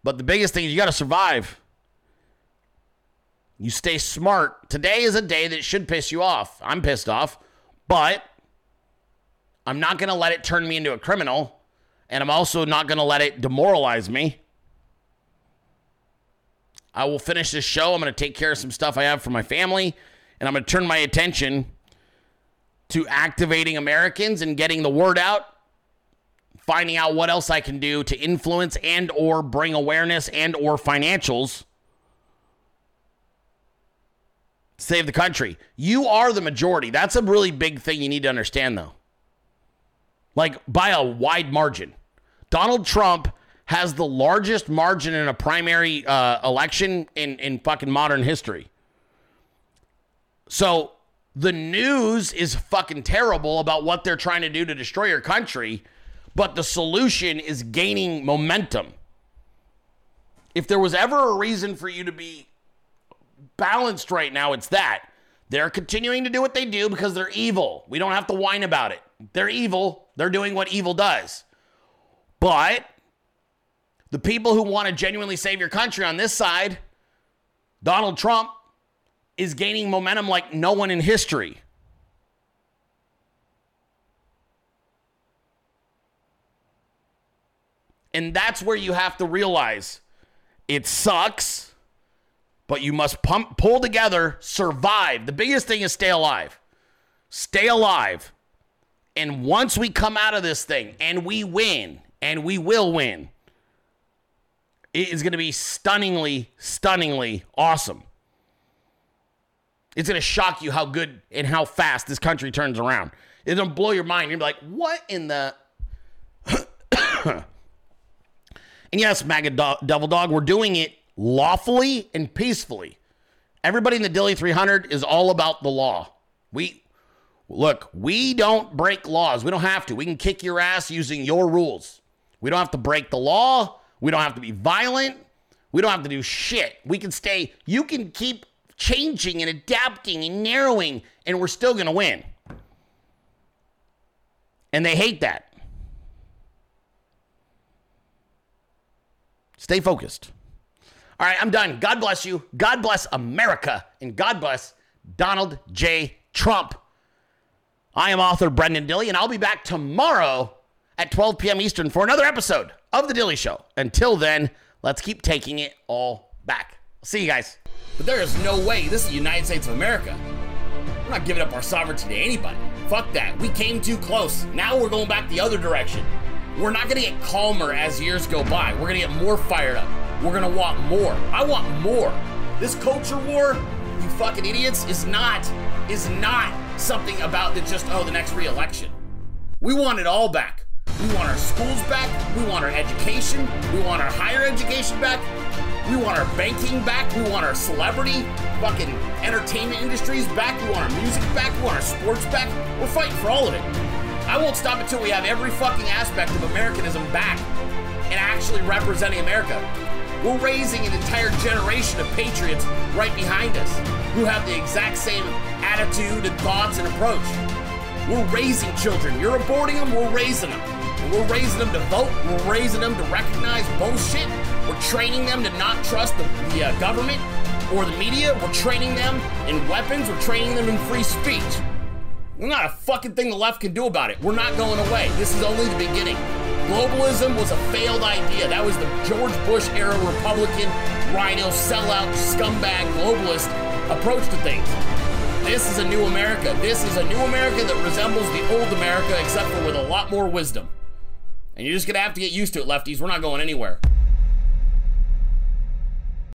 But the biggest thing is you got to survive. You stay smart. Today is a day that should piss you off. I'm pissed off, but I'm not going to let it turn me into a criminal. And I'm also not going to let it demoralize me. I will finish this show. I'm going to take care of some stuff I have for my family. And I'm going to turn my attention to activating Americans and getting the word out finding out what else I can do to influence and or bring awareness and or financials save the country. You are the majority. That's a really big thing you need to understand though. Like by a wide margin. Donald Trump has the largest margin in a primary uh, election in, in fucking modern history. So the news is fucking terrible about what they're trying to do to destroy your country but the solution is gaining momentum. If there was ever a reason for you to be balanced right now, it's that. They're continuing to do what they do because they're evil. We don't have to whine about it. They're evil. They're doing what evil does. But the people who want to genuinely save your country on this side, Donald Trump, is gaining momentum like no one in history. And that's where you have to realize it sucks, but you must pump, pull together, survive. The biggest thing is stay alive. Stay alive. And once we come out of this thing and we win, and we will win, it is going to be stunningly, stunningly awesome. It's going to shock you how good and how fast this country turns around. It's going to blow your mind. You're like, what in the. And yes, MAGA do- Devil Dog, we're doing it lawfully and peacefully. Everybody in the Dilley 300 is all about the law. We look, we don't break laws. We don't have to. We can kick your ass using your rules. We don't have to break the law. We don't have to be violent. We don't have to do shit. We can stay, you can keep changing and adapting and narrowing, and we're still going to win. And they hate that. Stay focused. All right, I'm done. God bless you. God bless America. And God bless Donald J. Trump. I am author Brenden Dilley, and I'll be back tomorrow at 12 p.m. Eastern for another episode of The Dilley Show. Until then, let's keep taking it all back. See you guys. But there is no way this is the United States of America. We're not giving up our sovereignty to anybody. Fuck that. We came too close. Now we're going back the other direction. We're not gonna get calmer as years go by. We're gonna get more fired up. We're gonna want more. I want more. This culture war, you fucking idiots, is not is not something about the just oh the next re-election. We want it all back. We want our schools back. We want our education. We want our higher education back. We want our banking back. We want our celebrity fucking entertainment industries back. We want our music back. We want our sports back. We're fighting for all of it. I won't stop until we have every fucking aspect of Americanism back and actually representing America. We're raising an entire generation of patriots right behind us who have the exact same attitude and thoughts and approach. We're raising children. You're aborting them, we're raising them. We're raising them to vote, we're raising them to recognize bullshit. We're training them to not trust the, the uh, government or the media. We're training them in weapons, we're training them in free speech. There's not a fucking thing the left can do about it. We're not going away. This is only the beginning. Globalism was a failed idea. That was the George Bush era Republican, RINO, sellout, scumbag, globalist approach to things. This is a new America. This is a new America that resembles the old America, except for with a lot more wisdom. And you're just gonna have to get used to it, lefties. We're not going anywhere.